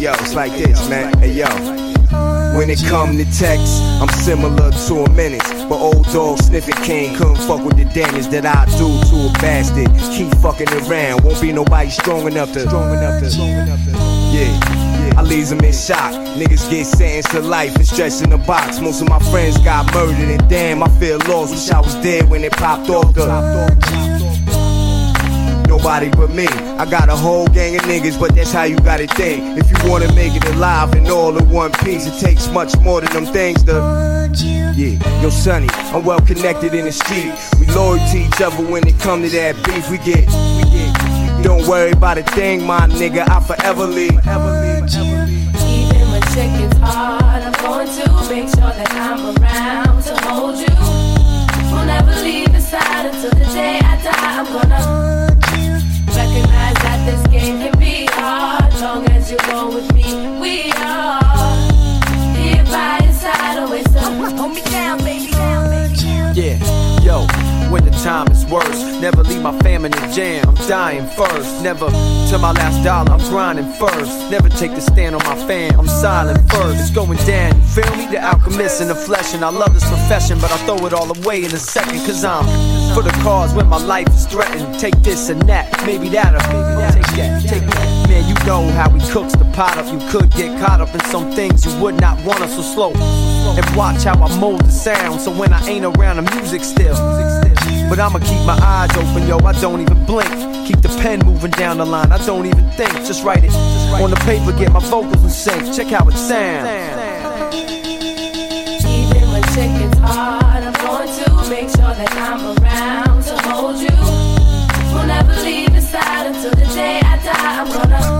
Yo, it's like this, man. Hey yo. When it come to text, I'm similar to a menace. But old dog sniffing king couldn't fuck with the damage that I do to a bastard. Keep fucking around, won't be nobody strong enough to. Strong enough to. Strong enough to. Yeah. I leaves them in shock. Niggas get sentenced to life and stretched in a box. Most of my friends got murdered, and damn, I feel lost. Wish I was dead when it popped off the. Nobody but me. I got a whole gang of niggas, but that's how you gotta think. If you wanna make it alive and all in one piece, it takes much more than them things to. Yeah, yo, Sonny, I'm well connected in the street. We loyal to each other when it come to that beef. We get, we get. Don't worry about a thing, my nigga. I forever leave. Even when shit gets hard, I'm going to make sure that I'm around to hold you. We'll never leave your side until the day I die. I'm gonna recognize that this game can be hard. Long as you go with me, we are here by your side, always. Hold me down, baby. Down, baby. Yeah, yo, when the time is worse, never leave my fam in the jam. I'm dying first, never till my last dollar. I'm grinding first, never take the stand on my fam. I'm silent first. It's going down, you feel me? The alchemist in the flesh, and I love this profession, but I throw it all away in a second, cause I'm for the cause when my life is threatened. Take this and that, maybe that'll take that, take that. Man, you know how he cooks the pot up. You could get caught up in some things you would not want us so slow. And watch how I mold the sound. So when I ain't around, the music still. But I'ma keep my eyes open, yo. I don't even blink. Keep the pen moving down the line. I don't even think. Just write it on the paper. Get my vocals in sync. Check how it sounds. Even when shit hard, I'm going to make sure that I'm around to hold you. We'll never leave your side until the day I die. I'm gonna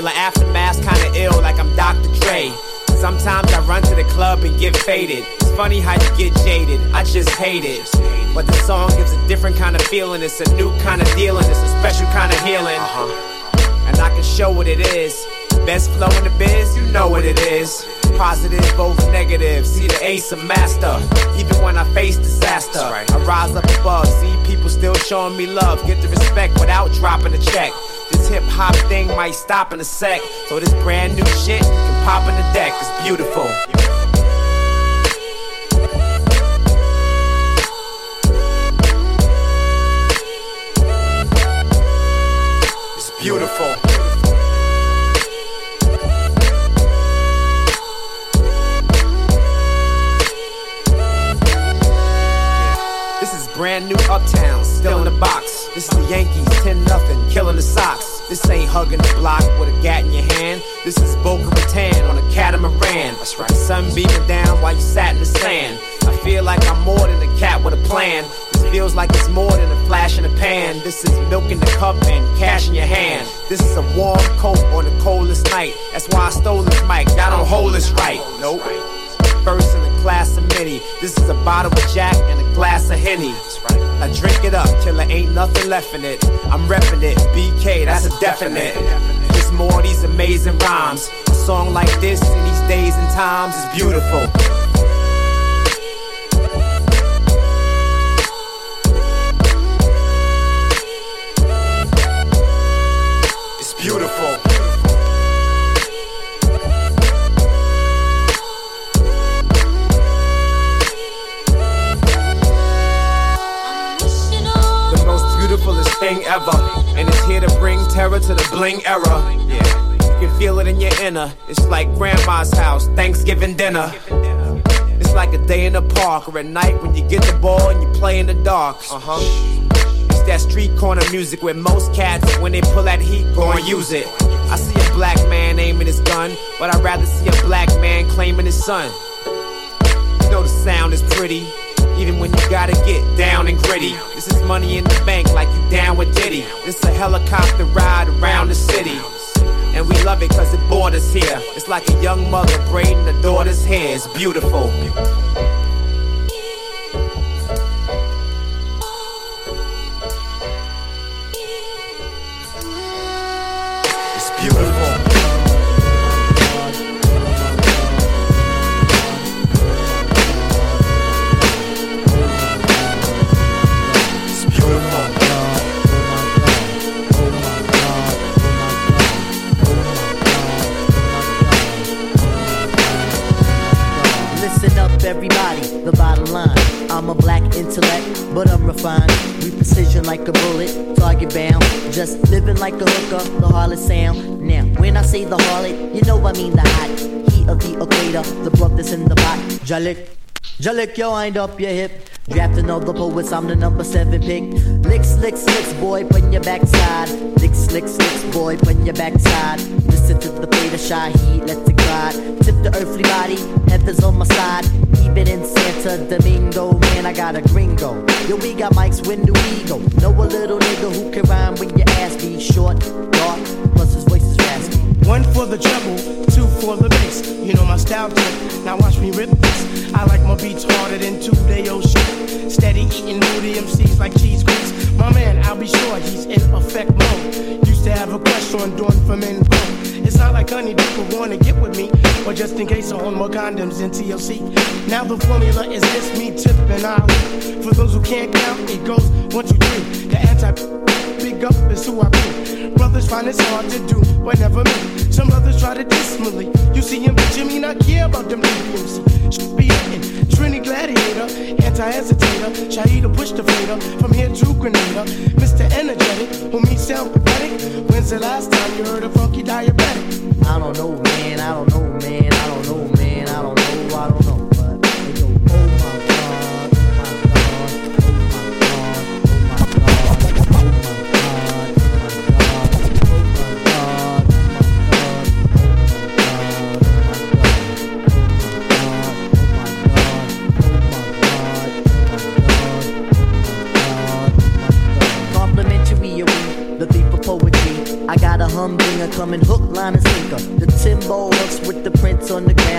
the real aftermath, kinda ill, like I'm Dr. Dre. Sometimes I run to the club and get faded. It's funny how you get jaded. I just hate it. But the song gives a different kind of feeling. It's a new kind of dealing. It's a special kind of healing. And I can show what it is. Best flow in the biz, you know what it is. Positive, both negative. See the ace of master. Even when I face disaster, I rise up above. See people still showing me love. Get the respect without dropping a check. Hip hop thing might stop in a sec. So this brand new shit can pop in the deck. It's beautiful. It's beautiful. This is brand new Uptown, still in the box. This is the Yankees, 10 nothing, killing the Sox. This ain't hugging the block with a gat in your hand. This is Boca Raton on a catamaran. That's right. Sun beaming down while you sat in the sand. I feel like I'm more than a cat with a plan. This feels like it's more than a flash in the pan. This is milk in the cup and cash in your hand. This is a warm coat on the coldest night. That's why I stole this mic. Y'all don't hold this right. Nope. First in the class of many. This is a bottle of Jack and a glass of Henny. I drink it up till there ain't nothing left in it. I'm repping it. BK, that's a definite. Just more these amazing rhymes. A song like this in these days and times is beautiful. Thing ever. And it's here to bring terror to the bling era. Yeah. You can feel it in your inner. It's like grandma's house, Thanksgiving dinner. It's like a day in the park or at night when you get the ball and you play in the dark. Uh huh. It's that street corner music where most cats, when they pull that heat, go and use it. I see a black man aiming his gun, but I'd rather see a black man claiming his son. You know the sound is pretty, even when you gotta get down and gritty. This is money in the bank, like you down with Diddy. This a helicopter ride around the city. And we love it cause it us here. It's like a young mother braiding a daughter's hair. It's beautiful. The harlot sound. Now, when I say the harlot, you know I mean the hot heat of the equator, the blood that's in the pot. Jalik, Jalik, yo, wind up your hip. Drafting all the poets, I'm the number seven pick. Licks, licks, licks, boy, put your backside. Licks, licks, licks, boy, put your backside. Listen to the fate of shy heat, let it glide. Tip the earthly body, heaven's on my side. Even in Santa Domingo, man, I got a gringo. Yo, we got mics, when do we go? Know a little nigga who can rhyme when your ass be short, dark, plus his voice is raspy. One for the treble, two for the bass. You know my style too. Now watch me rip this. I like my beats harder than two day old shit. Steady eating moody MCs like cheese grits. My man, I'll be sure he's in effect mode. Used to have a crush on men both. It's not like honey people wanna get with me, or just in case I own more condoms in TLC. Now the formula is this me tipping Ali. For those who can't count, it goes one, two, three. The anti big up is who I be. Brothers find it's hard to do, but never me. Some brothers try to me. You see him, but Jimmy not care about them DMC. Should be hitting. Trini Gladiator, anti-hesitator, Shahida push the fader, from here to Grenada. Mr. Energetic, who me sound pathetic. When's the last time you heard a funky diabetic? I don't know, man. I don't know, man. I don't know, man. I don't know. I don't know.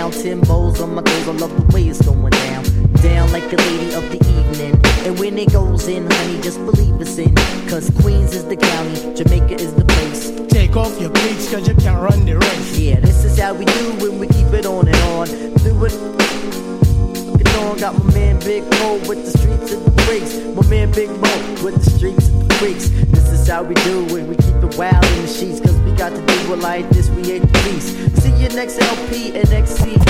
The ground. Timbo's on my toes, I love the way it's going down. Down like a lady of the evening. And when it goes in, honey, just believe it's in. Cause Queens is the county, Jamaica is the place. Take off your cleats, cause you can't run the race. Yeah, this is how we do when we keep it on and on. Do it. Get on, got my man Big Mo with the streets and the breaks. My man Big Mo with the streets and the freaks. This is how we do when we keep it wild in the sheets. Cause got to do it like this, we ain't the beast. See you next LP and next CD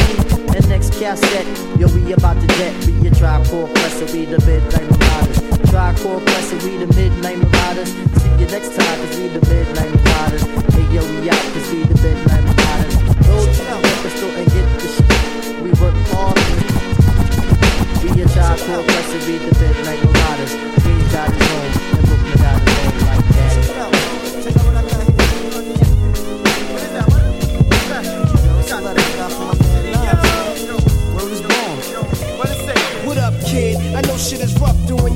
and next cassette. Yo, we about to jet. We a Tribe Called Quest, we the midnight marauders. Tribe Called Quest, we the midnight marauders. See you next time, cause we the midnight marauders. Hey, yo, we out, cause we the midnight marauders. Go to the record store and get the shit. We work hard. We a Tribe Called Quest, we the midnight marauders. Queens got his home,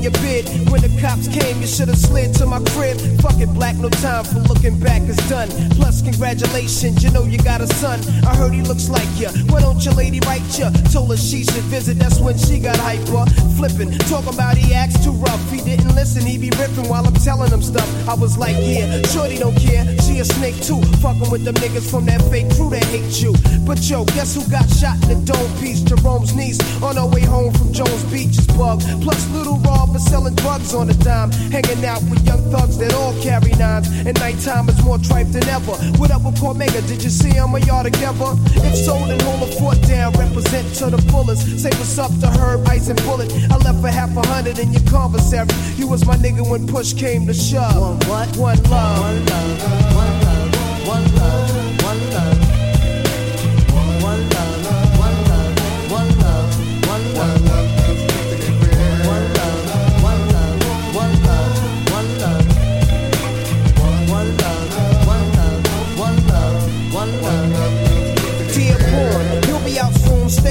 your bid. When the cops came, you should have slid to my crib. Fuck it, black, no time for looking back, it's done. Plus, congratulations, you know you got a son. I heard he looks like you. Why don't your lady write you? Told her she should visit, that's when she got hyper. Flipping, talking about he acts too rough. He didn't listen, he be ripping while I'm telling him stuff. I was like, yeah, shorty don't care. She a snake too. Fucking with them niggas from that fake crew that hate you. But yo, guess who got shot in the dome piece? Jerome's niece on her way home from Jones Beach is bug. Plus, little Rob is selling drugs on a dime. Hanging out with young thugs that all carry nines. And nighttime is more tripe than ever. What up with Cormega? Did you see him or y'all together? If so, then hold a fort down. Represent to the fullest. Say what's up to Herb, Ice, and Bullet. I left for half a hundred in your commissary. You was my nigga when push came to shove. One what? One love. One love. One love. One love.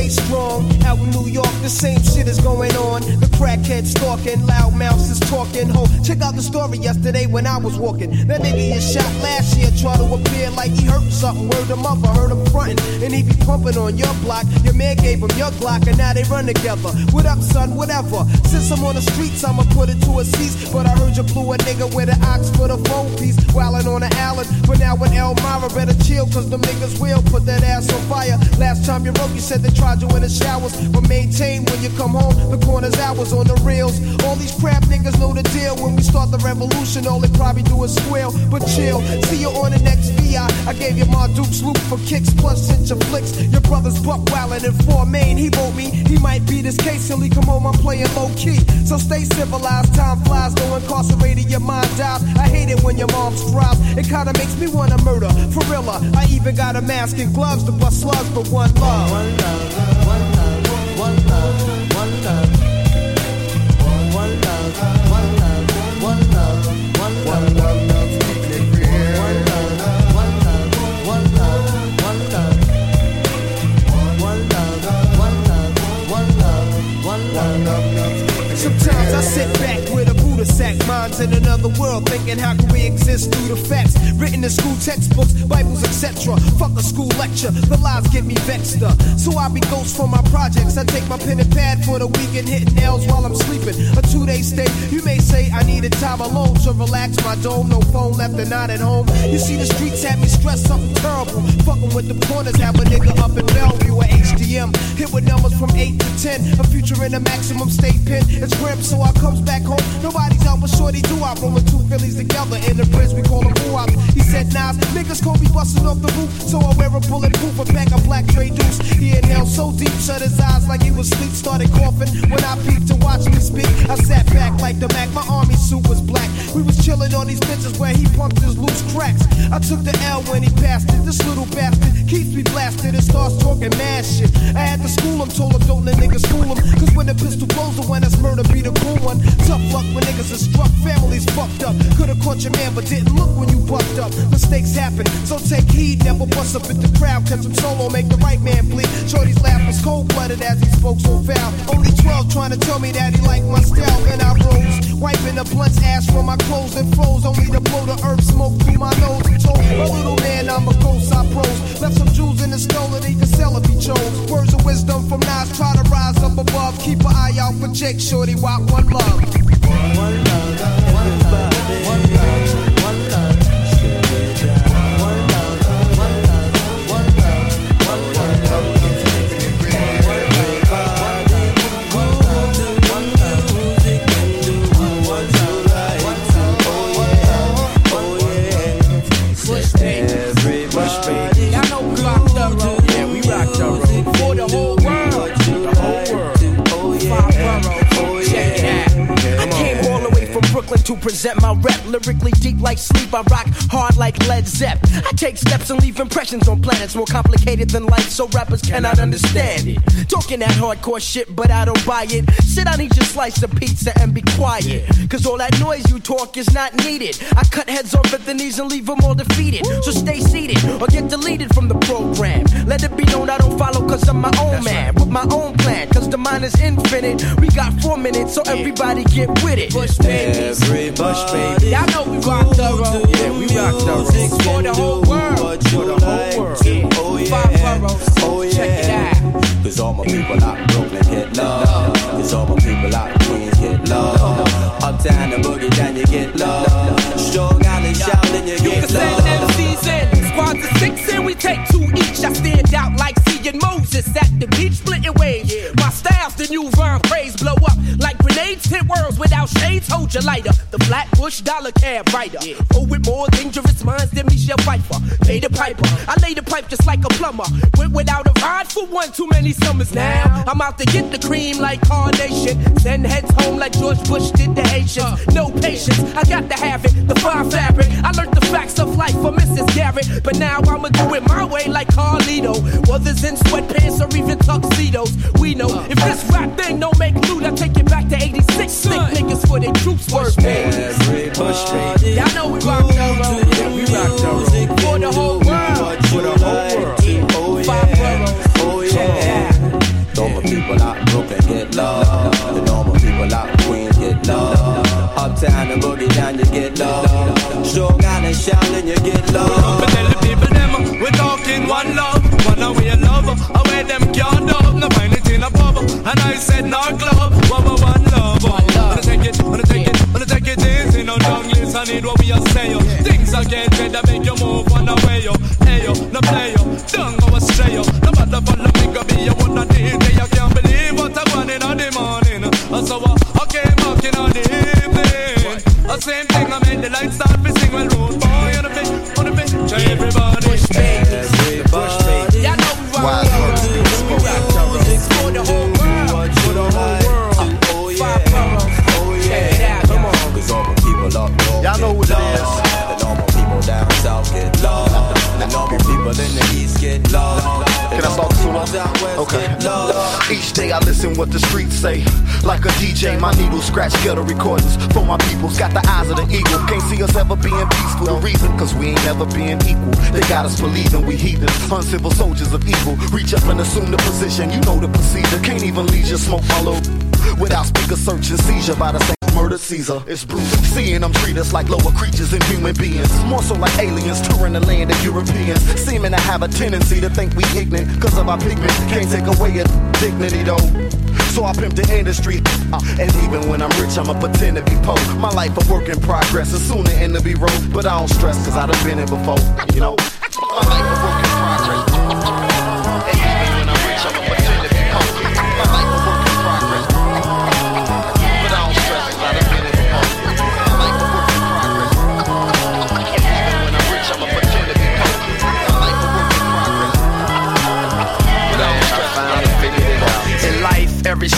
Strong. New York, the same shit is going on. The crackhead stalking, loud mouths is talking. Ho, check out the story yesterday when I was walking. That nigga is shot last year, try to appear like he hurt something. Word him up, I heard him frontin', and he be pumping on your block. Your man gave him your Glock, and now they run together. What up, son? Whatever. Since I'm on the streets, I'ma put it to a cease. But I heard you blew a nigga with an ox for the phone piece, wildin' on the island. But now in Elmira, better chill, cause them niggas will put that ass on fire. Last time you wrote, you said they tried you in the showers. But maintain when you come home, the corner's hours on the reels. All these crap niggas know the deal. When we start the revolution, all they probably do is squeal. But chill, see you on the next VI. I gave you my Duke's loop for kicks, plus cinch your flicks. Your brother's buck wildin' in four main. He wrote me, he might be this case till he come home. I'm playing low key. So stay civilized, time flies, no incarcerated, your mind dies. I hate it when your mom cries. It kinda makes me wanna murder. For real, I even got a mask and gloves to bust slugs, but one love. One love. One love. One love. One love. One one love. Sack, minds in another world, thinking how can we exist through the facts written in school textbooks, Bibles, etc. Fuck a school lecture, the lies get me vexed up. So I be ghost for my projects. I take my pen and pad for the weekend, hitting nails while I'm sleeping. A two day stay, you may say I needed time alone to relax my dome. No phone left and not at home. You see, the streets had me stressed, something terrible. Fucking with the corners, have a nigga up in Bellevue or HDM. Hit with numbers from 8 to 10. A future in a maximum state pen. It's grim, so I comes back home. Nobody's out but shorty do I. Rolling two Phillies together in the bridge, we call them boo He said, Nas, niggas call me busting off the roof. So I wear a bulletproof, a pack of black Dre Deuce. He inhaled so deep, shut his eyes like he was asleep. Started coughing when I peeped to watch me speak. I sat back like the Mac, my army suit was black. We was chilling on these bitches where he pumped his loose cracks. I took the L when he passed it. This little bastard keeps me blasted and starts talking mad shit. I had to school him, told him don't let niggas fool him. Cause when the pistol blows, the when that's murder be the cool one. Tough luck when niggas are struck, families fucked up. Could've caught your man, but didn't look when you bucked up. Mistakes happen, so take heed, never bust up in the crowd. Catch him solo, make the right man bleed. Shorty's laugh was cold blooded as he spoke so foul. Only 12 trying to tell me that he liked my style. And I rose, wiping the blunt's ash from my clothes and froze. Only to blow the herb smoke through my nose. Told a oh, little man I'm a ghost, I pros. Left some jewels in the that he could sell if he chose. Words of wisdom from Nas, try to rise up above. Keep an eye out for Jake Shorty, walk one love. One deep like sleep, I rock hard like Led Zepp. I take steps and leave impressions on planets more complicated than life, so rappers cannot understand it. Talking that hardcore shit, but I don't buy it. Sit down, eat your slice of pizza, and be quiet. Cause all that noise you talk is not needed. I cut heads off at the knees and leave them all defeated. So stay seated or get deleted from the program. Let it be known I don't follow cause I'm my own man. With my own plan, cause the mind is infinite. We got four minutes, so everybody get with it. Push baby. Bush, baby. Y'all know we rock thorough. Yeah, we rock thorough. For the whole world. For the whole world. Oh, yeah. Oh, yeah. Out. Cause all my people out Brooklyn get love. Cause all my people out Queens get love. Uptown and boogie down, you get love. Strong Island shouting, you get love. You can MCs in, squads of six and we take two each. I stand out like seeing Moses at the beach splitting waves. My style's the new Vern praise blow up like grenades hit worlds without shades. Hold your lighter, the black Flatbush dollar cab rider. Oh, with more dangerous minds than Michelle Pfeiffer. Pay the piper, I lay the pipe just like a plumber. Went without a ride for one too many summers now. I'm out to get the cream like Carnation. Send heads home like George Bush did the Haitians. Uh. No patience, I got to have it. The fine fabric, I learned the facts of life from Mrs. Garrett. But now I'ma do it my way like Carlito. Whether in sweatpants or even tuxedos. We know uh. if this rap thing don't make loot, I take it back to 86. Stick niggas for their troops worth Every push, baby. Y'all know we rock thorough. Yeah, we rock thorough. For the whole world. For the whole world. Oh, Five yeah. boroughs. Oh, yeah. Normal people out in Brooklyn get love. The normal people out in Queens get love. Uptown and boogie down, you get love. Strong Island shouting, you get love. But tell the people them we're talking one love, one away love, away them can't love, no find it in a pub. And I said no club, one one one love. Wanna take it, wanna take it, wanna take it easy, no don't listen need what we are saying. Things are getting better, make you move one away, yo. Hey yo, no play yo, don't go astray yo. No matter follow me, go be a one of these. Day I can't believe what I'm running on the morning. So uh, I came walking on the evening. The same thing I made the lights start to sing well road boy on the beat, on the beat, everybody. In the east get love. Can I solo? Down west Okay. Each day I listen what the streets say. Like a DJ, my needle scratch ghetto recordings for my people. Got the eyes of the eagle. Can't see us ever being peaceful. The reason, cause we ain't never being equal. They got us believing we heathens, uncivil soldiers of evil. Reach up and assume the position. You know the procedure. Can't even leave your smoke follow without speaker search and seizure by the same. Murdered Caesar. It's brutal. Seeing them treat us like lower creatures and human beings. More so like aliens touring the land of Europeans. Seeming to have a tendency to think we ignorant because of our pigment. Can't take away a dignity though. So I pimp the industry. Uh, and even when I'm rich, I'ma pretend to be poor. My life a work in progress, and sooner end to be road. But I don't stress, cause I done been here before. You know?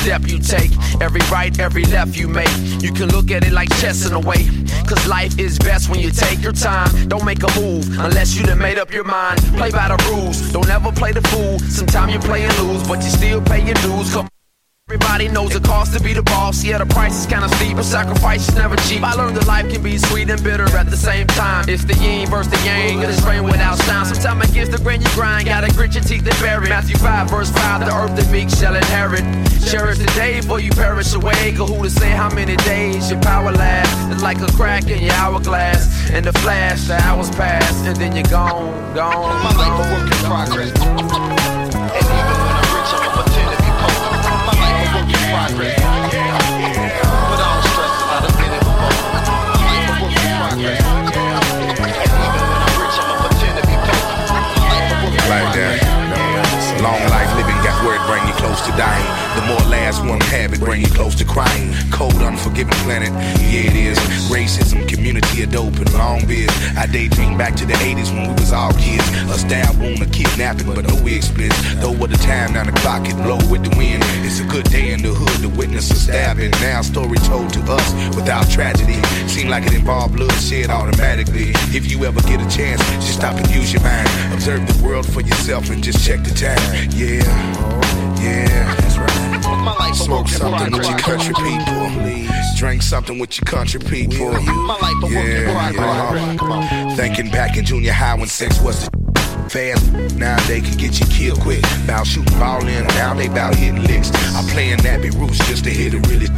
Step you take, every right, every left you make, you can look at it like chess in a way. Cause life is best when you take your time. Don't make a move unless you done made up your mind. Play by the rules, don't ever play the fool. Sometimes you play and lose, but you still pay your dues. Come Everybody knows the cost to be the boss. Yeah, the price is kinda steep, but sacrifice is never cheap. I learned that life can be sweet and bitter at the same time. It's the yin versus the yang, and it's rain without sound. Sometimes against the grain you grind, gotta grit your teeth and bury. Matthew 5, verse 5, the earth the meek shall inherit. Cherish the day before you perish away. Cause who to say how many days your power lasts? It's like a crack in your hourglass. In the flash, the hours pass, and then you're gone, gone. My life a work in progress. Long life word bring you close to dying. The more last one habit bring you close to crying. Cold, unforgiving planet, yeah it is. Racism, community of dope and long beard. I daydream back to the 80s when we was all kids. A stab wound, a kidnapping, but no wig splits. Though what the time down the clock it blow with the wind. It's a good day in the hood to witness a stabbing. Now story told to us without tragedy. Seem like it involved bloodshed automatically. If you ever get a chance, just stop and use your mind. Observe the world for yourself and just check the time. Yeah, yeah, that's right. Smoke something with your country people. Drink something with your country people. Yeah, yeah. Thinking back in junior high when sex was the fast. Now they can get you killed quick. Bout shooting ball in, now they bout hitting licks. I'm playing Nappy Roots just to hit it really.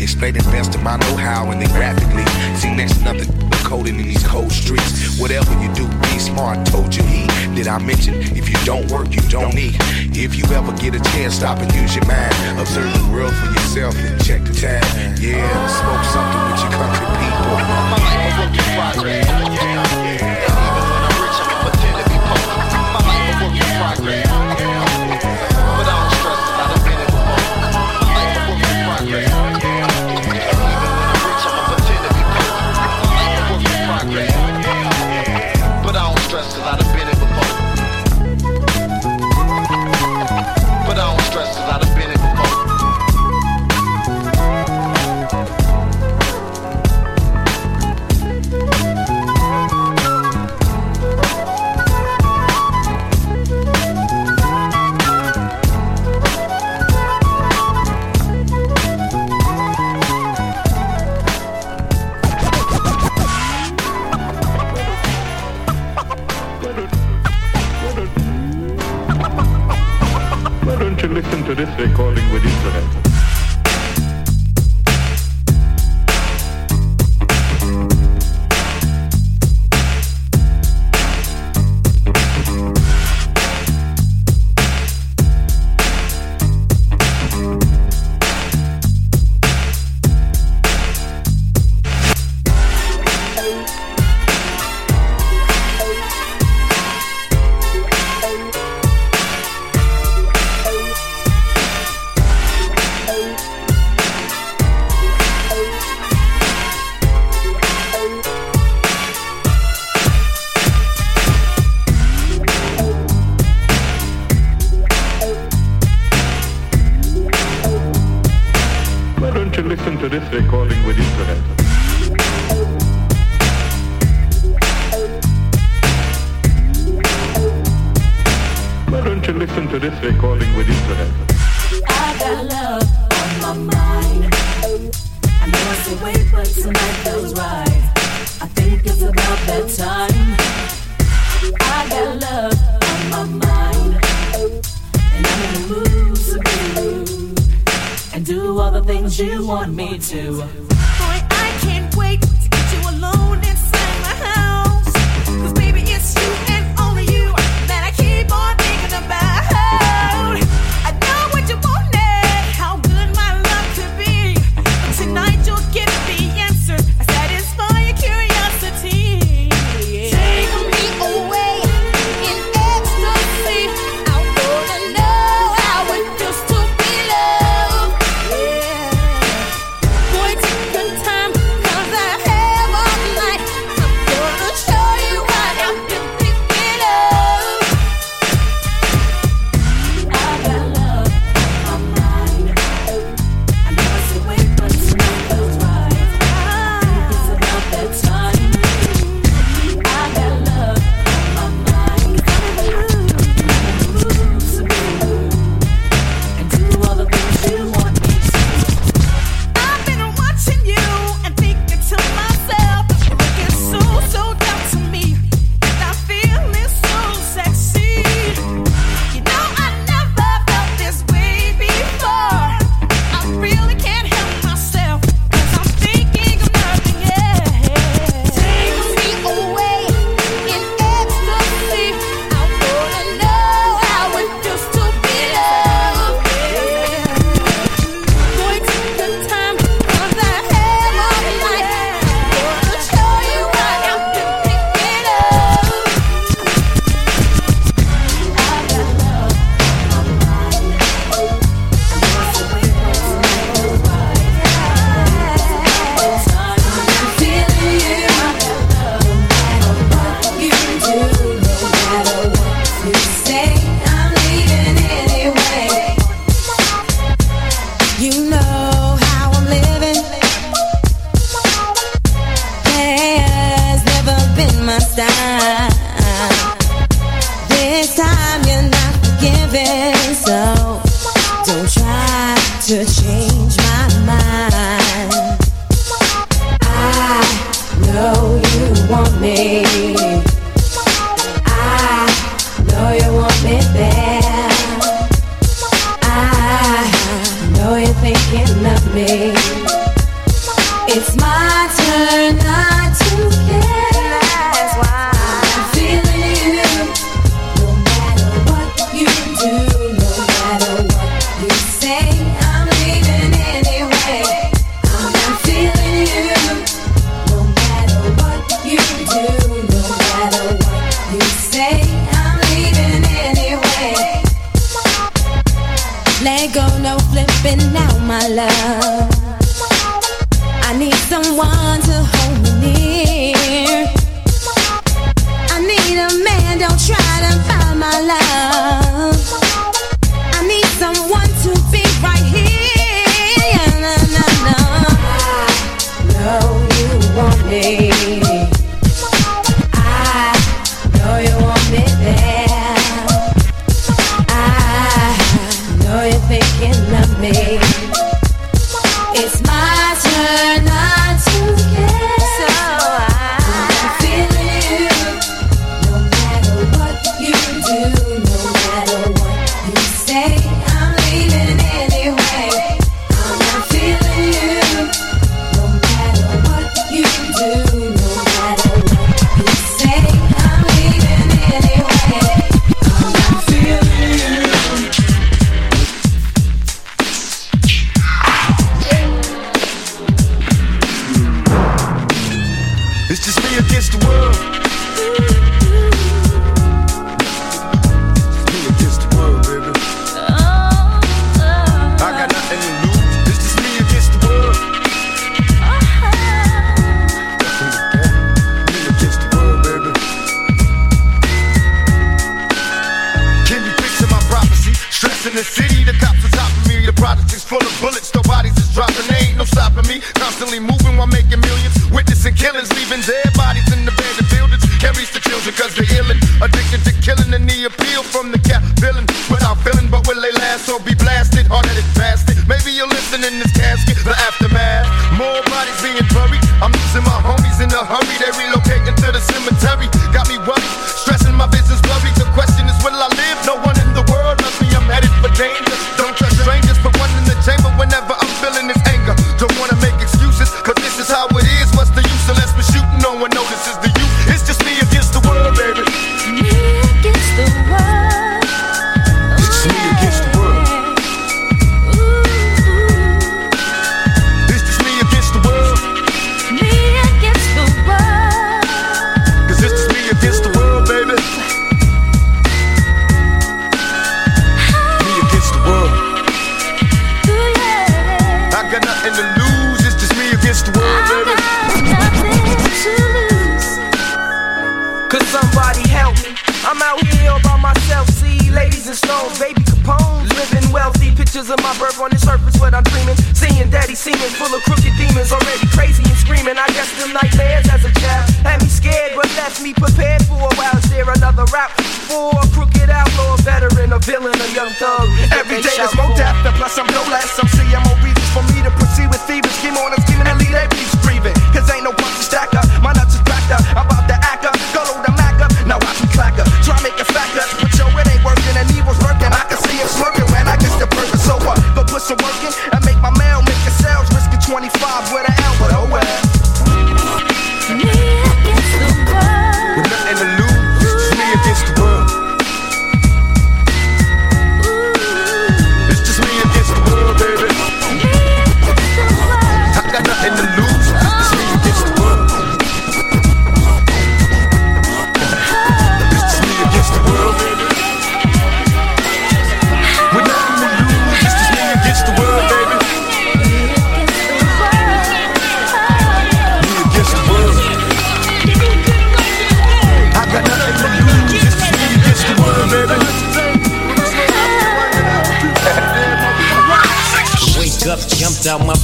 Explaining best of my know-how and then graphically. See next nothing coding in these cold streets. Whatever you do, be smart. Told you he. Did I mention if you don't work, you don't eat? If you ever get a chance, stop and use your mind. Observe the world for yourself and check the time. Yeah, smoke something with your country people. My life work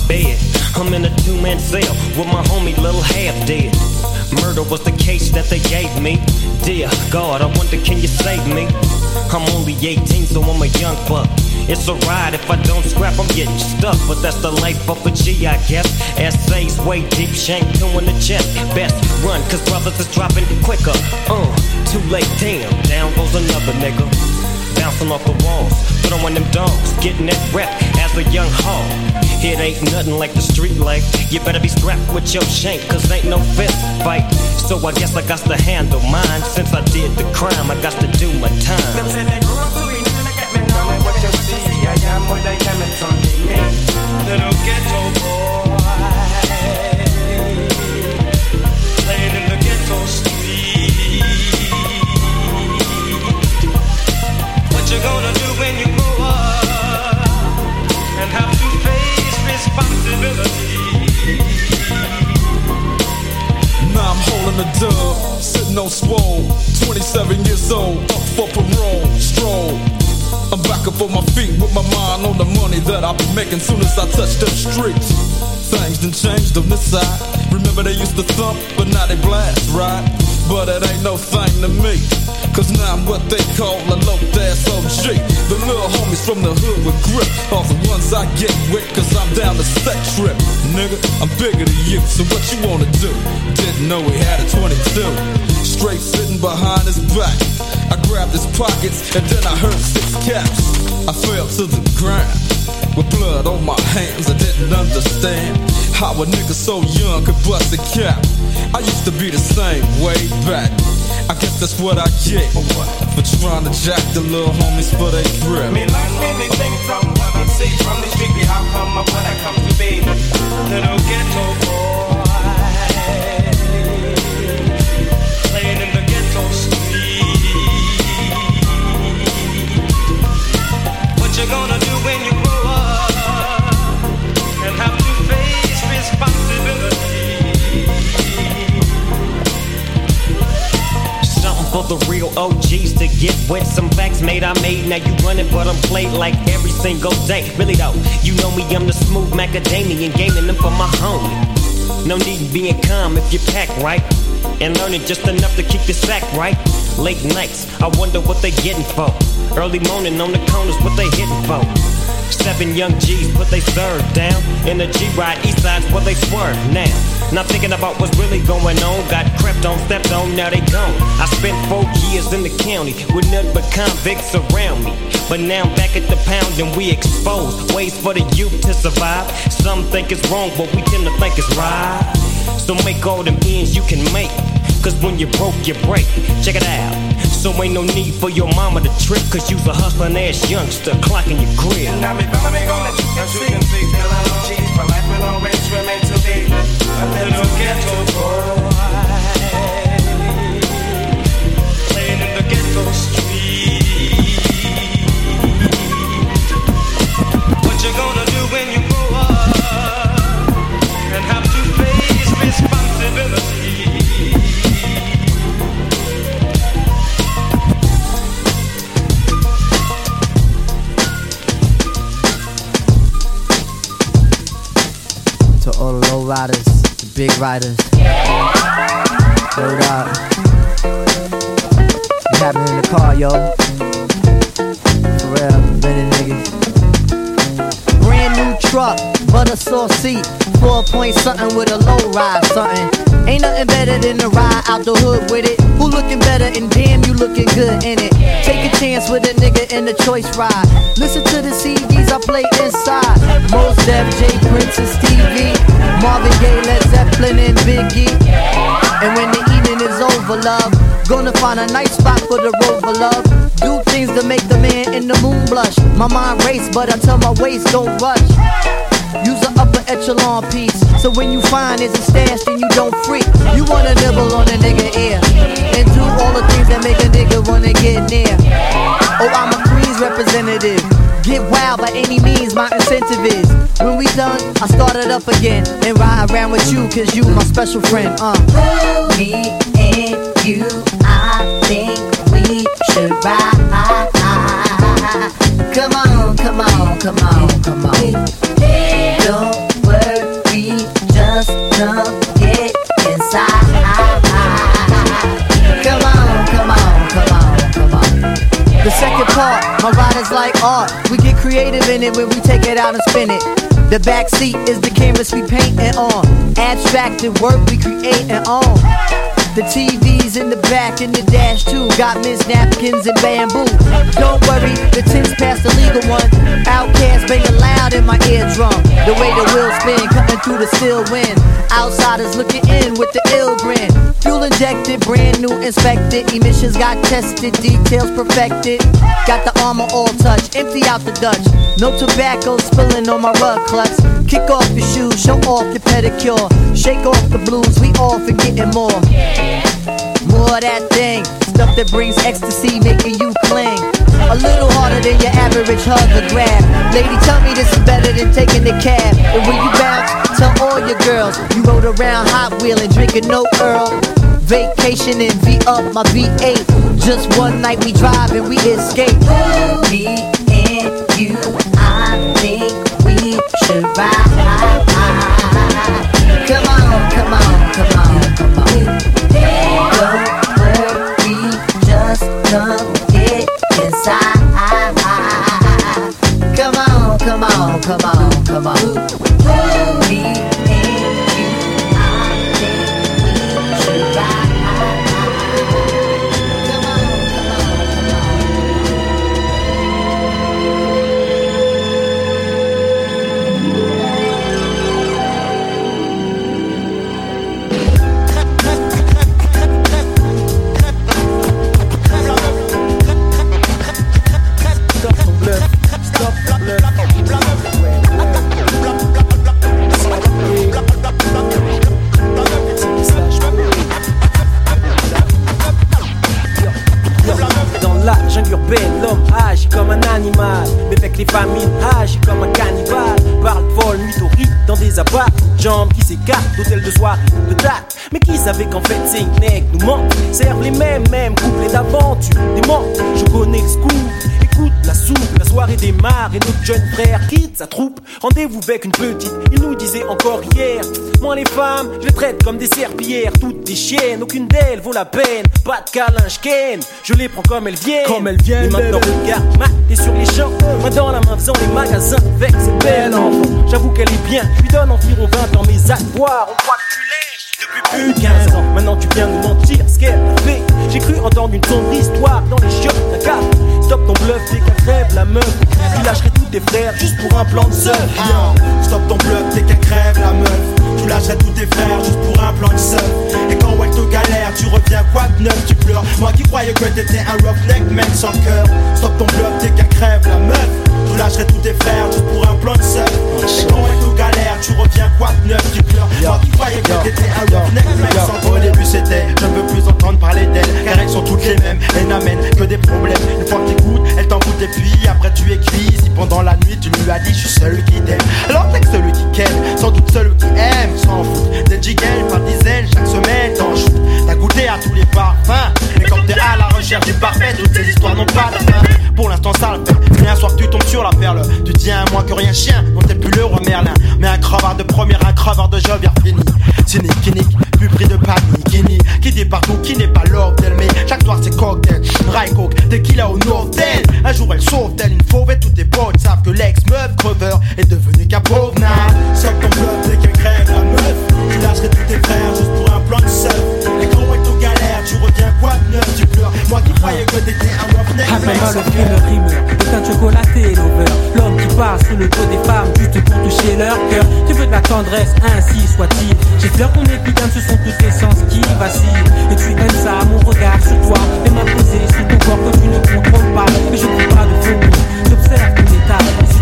bed. I'm in a two-man cell with my homie little Half dead. Murder was the case that they gave me. Dear God, I wonder can you save me? I'm only 18, so I'm a young buck. It's a ride, if I don't scrap, I'm getting stuck. But that's the life of a G, I guess. Essays way deep, shank two in the chest. Best run, cause brothers is dropping quicker. Uh, too late, damn, down goes another nigga. Bouncing off the walls, throwing them dogs, getting that rep as a young hog. It ain't nothing like the street life. You better be strapped with your shank, cause ain't no fist fight. So I guess I got to handle mine. Since I did the crime, I got to do my time. I am Little ghetto boy Playing in the ghetto street What you gonna Now I'm holding a dub, sitting on swole. 27 years old, up for parole, stroll. I'm back up on my feet with my mind on the money that I'll be making soon as I touch the streets. Things done changed on this side. Remember they used to thump, but now they blast, right? But it ain't no thing to me. Cause now I'm what they call a low ass OG. The little homies from the hood with grip are the ones I get with, cause I'm down the set trip. Nigga, I'm bigger than you, so what you wanna do? Didn't know he had a 22. Straight sitting behind his back. I grabbed his pockets and then I heard six caps. I fell to the ground with blood on my hands. I didn't understand how a nigga so young could bust a cap. I used to be the same way back. I guess that's what I get for trying to jack the little homies for they grip. Me learn many things from what I see from the street. How come up when I come to be little ghetto boy playing in the ghetto street? What you gonna do when you for the real OGs to get with some facts made I made. Now you running, but I'm played like every single day. Really though, you know me, I'm the smooth macadamian, gaming them for my homie. No need being calm if you pack right. And learning just enough to keep your sack right. Late nights, I wonder what they getting for. Early morning on the corners, what they hitting for. Seven young G's put they serve down. In the G-Ride, east side's where they swerve now. Not thinking about what's really going on. Got crept on, stepped on, now they gone. I spent four years in the county with nothing but convicts around me. But now I'm back at the pound and we exposed ways for the youth to survive. Some think it's wrong, but we tend to think it's right. So make all them ends you can make. Cause when you broke, you break. Check it out. So ain't no need for your mama to trip. Cause you's a hustling ass youngster clocking your grill. Now me follow me gonna as you can see, still I know cheap choice ride. Listen to the CDs I play inside. Mos Def J Prince and. Marvin Gaye, Led Zeppelin and Biggie. And when the evening is over, love, gonna find a nice spot for the rover, love. Do things to make the man in the moon blush. My mind race, but I tell my waist don't rush. Use an upper echelon piece. So when you find it's a stash, then you don't freak. You wanna nibble on a nigga ear. And do all the things that make a nigga wanna get near. Oh, I'm a Queens representative. Get wild by any means, my incentive is. When we done, I start it up again. And ride around with you, cause you my special friend. Uh. Me and you, I think we should ride. Come on, come on, come on, come on. Like art. We get creative in it when we take it out and spin it. The back seat is the canvas we painting on. Abstracted work we creating on. The TV's in the back and the dash too. Got Miss napkins and bamboo. Don't worry, the tin's past the legal one. OutKast banging loud in my eardrum. The way the wheels spin, cutting through the still wind. Outsiders looking in with the ill grin. Fuel injected, brand new inspected. Emissions got tested, details perfected. Got the armor all touched, empty out the Dutch. No tobacco spilling on my rug clutch. Kick off your shoes, show off your pedicure. Shake off the blues, we all forgetting more. More that thing, stuff that brings ecstasy, making you cling. A little harder than your average hug or grab. Lady, tell me this is better than taking the cab. And when you bounce, tell all your girls you rode around hot wheeling, drinking no Earl. Vacation and V up my V8. Just one night we drive and we escape. Me and you, Come on, come on, come on, come on. Just come get inside. Come on, come on, come on, come on. Les mêmes, mêmes couplets d'aventure. Des monts, je connais le scoop. Écoute la soupe, la soirée démarre et notre jeune frère quitte sa troupe. Rendez-vous avec une petite, il nous disait encore hier. Moi les femmes, je les traite comme des serpillères, toutes des chiennes, aucune d'elles vaut la peine. Pas de câlin, je ken, je les prends comme elles viennent. Comme elles viennent, Et maintenant regarde, ma t'es sur les champs, moi dans la main faisant les magasins avec cette belle enfant. J'avoue qu'elle est bien, je lui donne environ 20 ans mes avoirs. On croit que tu depuis plus de 15 ans. Maintenant tu viens nous mentir ce qu'elle fait. J'ai cru entendre une sombre histoire dans les chiottes d'un café. Stop ton bluff dès qu'elle crève la meuf. Tu lâcherais tous tes frères juste pour un plan de seul. Stop ton bluff dès qu'elle crève la meuf. Tu lâcherais tous tes frères juste pour un plan de seul. Et quand elle te galère, tu reviens quoi de neuf, tu pleures. Moi qui croyais que t'étais un roughneck, mec sans cœur. Stop ton bluff dès qu'elle crève la meuf. Tu lâcherais tous tes frères juste pour un plan de seul. Et quand elle te galère, tu reviens quoi de neuf, tu pleures. Moi qui croyais que t'étais un roughneck, mec sans cœur. Au début c'était, je ne veux plus entendre parler d'elle. Car elles sont toutes les mêmes et n'amènent que des problèmes. Une fois que t'écoutes, elle t'en et puis après tu cuit. Si pendant la nuit tu lui as dit, je suis celui qui t'aime. Alors t'es celui qui ken, sans doute celui qui aime, sans fout. Des jiggles par dizaines chaque semaine t'en shoot. T'as goûté à tous les parfums. Et comme t'es à la recherche du parfait, toutes ces histoires n'ont pas de fin. Pour l'instant ça le fait. Mais un soir tu tombes sur la perle, tu tiens moins que rien chien, dont t'es plus le roi Merlin. Mais un crevard de première, un crevard de jovial fini. Cynique, clinique, plus pris de panique, Kini, qui dit partout, qui n'est pas l'ordre d'elle. Mais chaque soir c'est cocktail, dry coke, tequila au Nortel. Un jour elle sauve telle une fauve et tous tes potes savent que l'ex-meuf creveur est devenu qu'un pauvre nain. Sors ton bluff dès qu'elle lâcherais tous tes frères juste pour un plan de seul. Et quand elle te galère, tu reviens quoi de neuf, tu pleures. Moi qui croyais que t'étais un roughneck. Appelle-moi le frimeur rimeur, putain chocolaté lover. L'homme qui passe sous le dos des femmes juste pour toucher leur cœur. Tu veux de la tendresse, ainsi soit-il. J'ai peur qu'on épidème, ce sont toutes les sens qui vacillent. Et tu aimes ça, mon regard sur toi. Et posé sous ton corps que tu ne contrôles pas. Et je ne pas de faux J'observe ton état, et si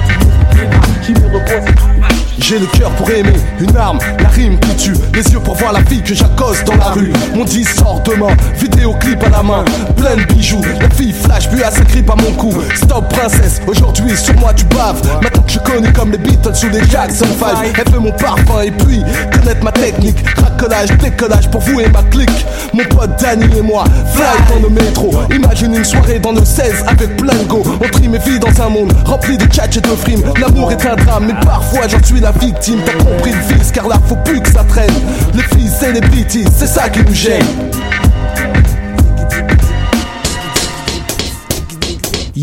tu les bras J'y me repose J'ai le cœur pour aimer, une arme, la rime qui tue, les yeux pour voir la fille que j'accoste dans la rue. Mon disque sort demain, vidéoclip à la main, plein de bijoux. La fille flash, puis elle s'agrippe à mon cou. Stop princesse, aujourd'hui sur moi tu baves. Maintenant que je connais comme les Beatles ou les Jackson 5, elle veut mon parfum et puis connaître ma technique. Cracolage, décollage pour vous et ma clique. Mon pote Danny et moi, fly dans le métro. Imagine une soirée dans le 16 avec plein de go. On trie mes vies dans un monde rempli de catch et de frimes. L'amour est un drame, mais parfois j'en suis la victime. T'as compris le car là faut plus que ça traîne. Les filles celebrities, c'est ça qui nous gêne.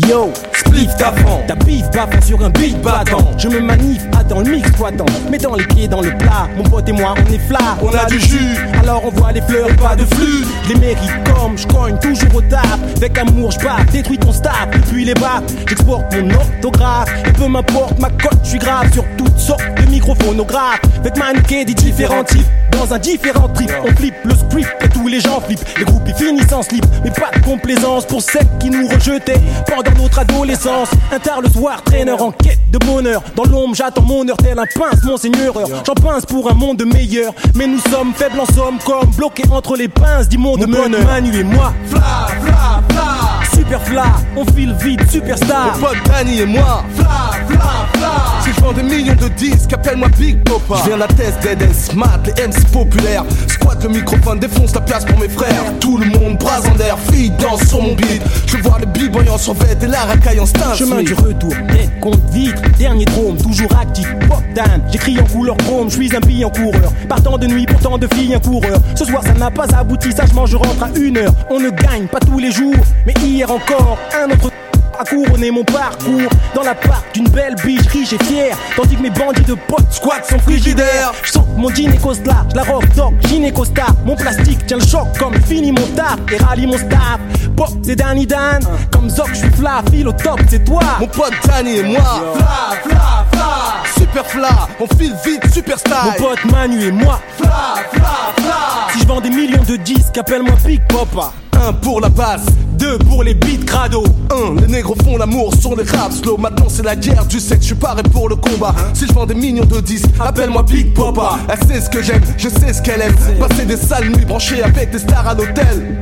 Yo, spliff d'avant, ta bif bavant sur un beat battant. Je me manif dans le mix exploitant, mettant les pieds dans le plat. Mon pote et moi, on est flat, on a du jus. Alors on voit les fleurs, pas de flux. Les mérites comme je cogne toujours au tap. Avec amour, je détruis ton staff. Puis les bas, j'exporte mon orthographe. Et peu m'importe ma cote, je suis grave sur toutes sortes de microphonographes. Avec mannequin des différents types. Dans un différent trip, on flippe le script et tous les gens flippent. Les groupes ils finissent en slip, mais pas de complaisance pour celles qui nous rejetaient pendant notre adolescence. Un tard le soir, traîneur en quête de bonheur. Dans l'ombre, j'attends mon heure, tel un pince, monseigneur. J'en pince pour un monde meilleur. Mais nous sommes faibles en somme, comme bloqués entre les pinces du monde de bonheur. Manu et moi, fla, fla, fla. Super fla, on file vite, superstar. Mon pote Danny et moi, fla, fla, fla. Si je vends des millions de disques, appelle-moi Big Popa. Je viens la test dead smart, les MC populaires. Squat le microphone, défonce la place pour mes frères. Tout le monde bras en l'air, fille danse sur mon beat. Je vois les b-boys en survêt et la racaille en star. Chemin du retour, tête contre vitre, dernier drôme, toujours actif. Pop down, j'écris en couleur chrome, je suis un billet en coureur. Partant de nuit, pourtant de filles, un coureur. Ce soir, ça n'a pas abouti, sagement, je rentre à une heure. On ne gagne pas tous les jours, mais hier encore un autre à couronner mon parcours. Dans la part d'une belle biche riche et fière Tandis que mes bandits de potes squattent son frigidaire Je mon dîner cause là, la rock dog, gynécosta Mon plastique tient le choc comme fini mon taf. Et rallie mon staff. Pop c'est Danny Dan. Comme Zoc je suis fla, file au top c'est toi. Mon pote Danny et moi. Fla fla fla. Super fla, on file vite super style. Mon pote Manu et moi. Fla fla fla. Si je vends des millions de disques appelle-moi Big Papa. Un pour la base 2 pour les beats crado 1. Les négros font l'amour sur les rap slow Maintenant c'est la guerre, tu sais que je suis paré pour le combat. Hein? Si je vends des millions de 10, appelle-moi Big Papa. Elle sait ce que j'aime, je sais ce qu'elle aime. Passer des sales nuits branchées avec des stars à l'hôtel.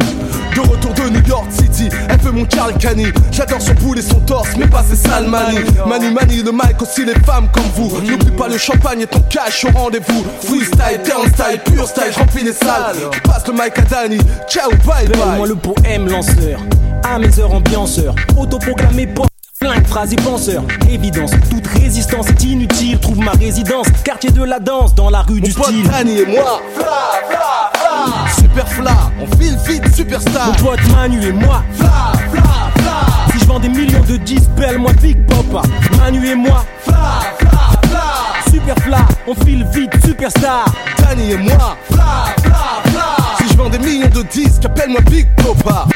De retour de New York City, elle fait mon Carl Cani. J'adore son boule et son torse, mais pas ses sales manies. Mani Mani, le mic aussi les femmes comme vous. N'oublie pas le champagne et ton cash au rendez-vous. Freestyle, style, pure style, remplis les salles. Je passe le mic à Danny. Ciao, bye bye. Moi le poème lanceur, à mes heures ambianceur, autoproclamé pop. Flingue, phrase et penseur, évidence, toute résistance est inutile. Trouve ma résidence, quartier de la danse, dans la rue Mon du pote style. Danny et moi, fla, fla, fla. Super fla, on file vite, superstar. Mon pote Manu et moi, fla, fla, fla. Si je vends des millions de disques, belle-moi Big Papa. Manu et moi, fla, fla, fla. super fla, on file vite, superstar. Danny et moi, fla, fla, fla. Si je vends des millions de disques, appelle-moi Big Papa.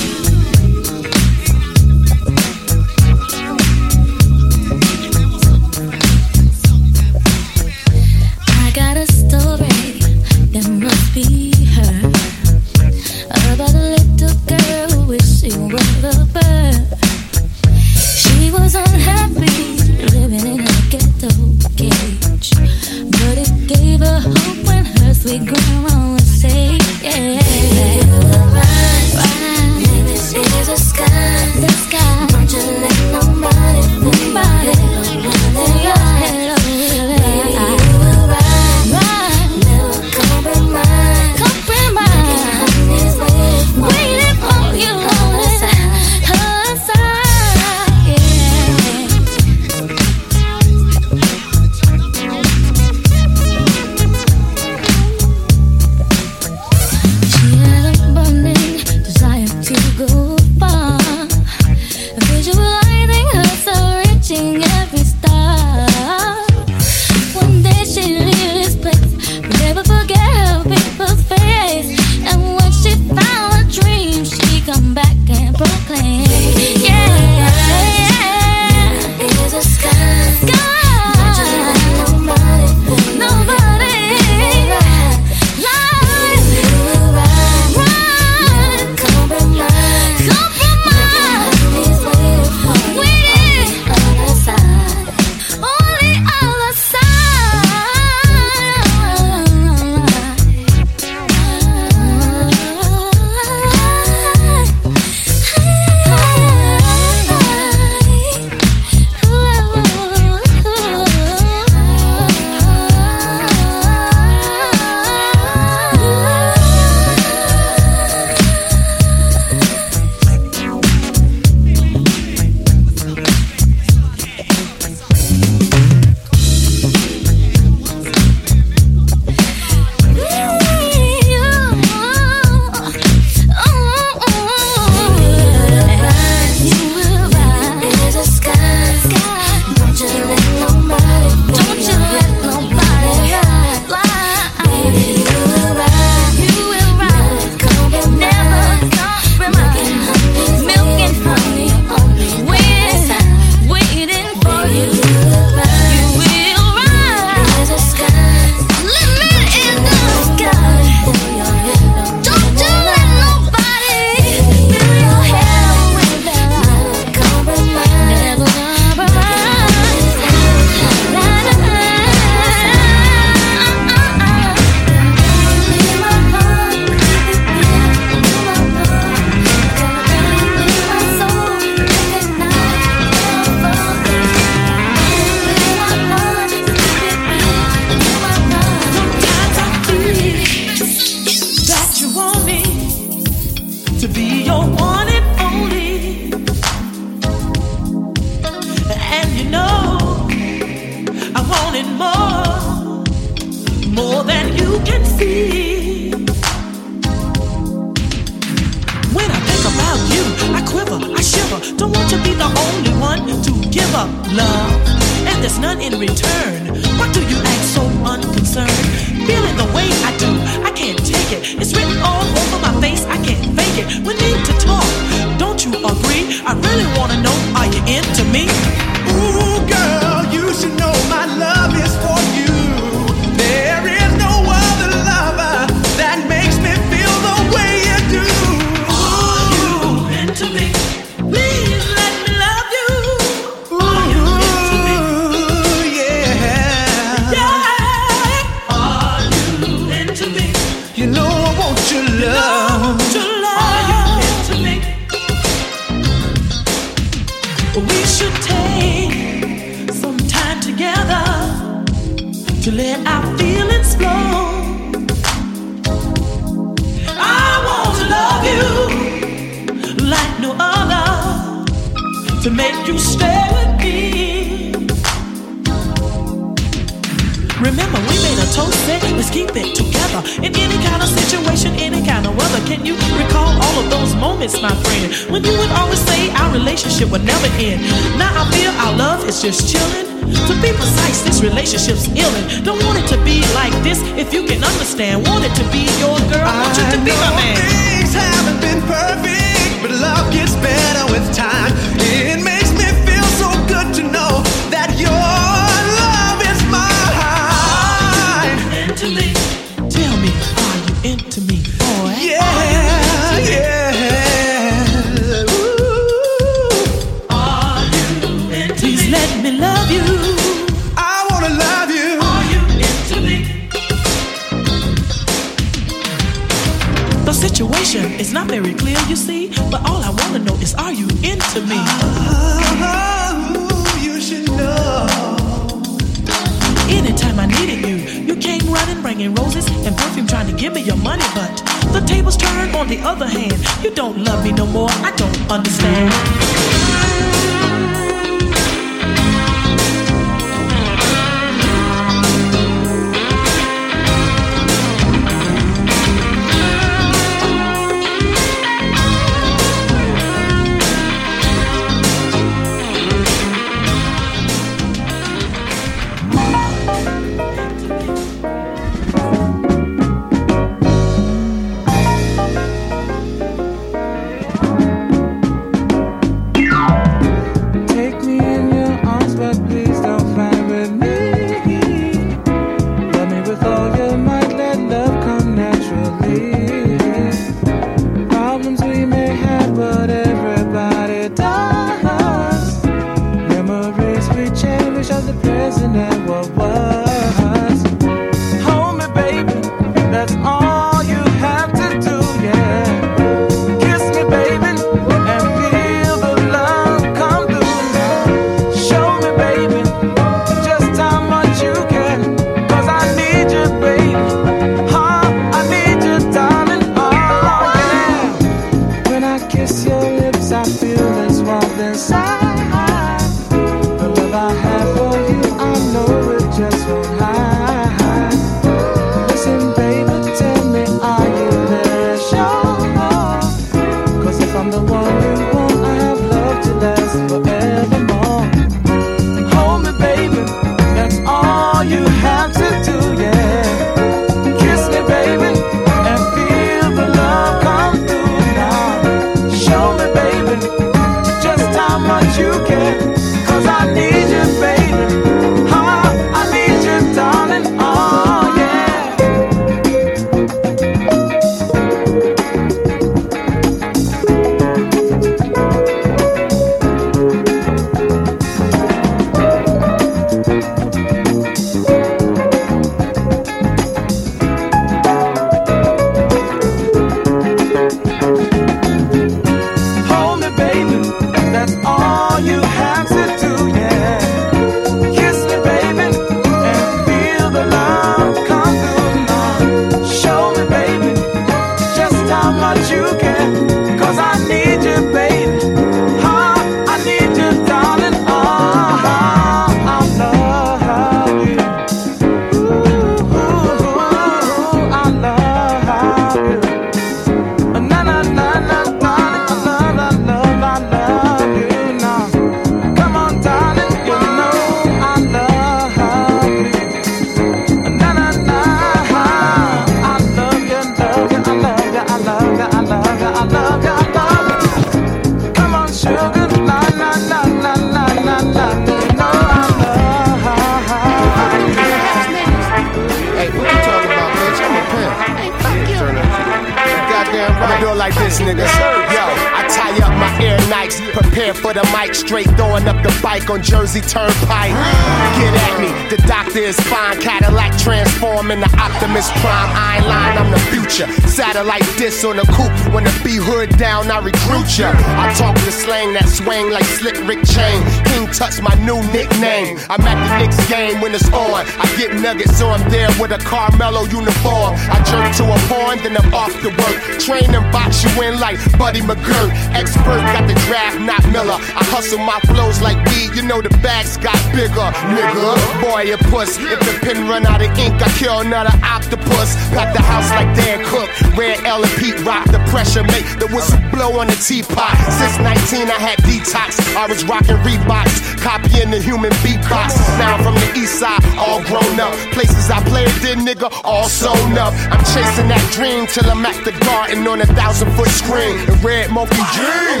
Then I'm off to work. Train and box you in like Buddy McGirt. Expert got the draft, not Miller. I hustle my flows like weed, you know the bags got bigger, nigga. Boy, a puss. If the pen run out of ink, I kill another octopus. Pack the house like Dane Cook. Red L and Pete rock the pressure, make the whistle blow on the teapot. Since 19, I had detox. I was rocking Reeboks, copying the human beatbox. Now I'm from the east side, all grown up. Places I played did, nigga, all sewn up. I'm chasing that dream till I'm at the garden on a thousand foot screen. And red monkey dream.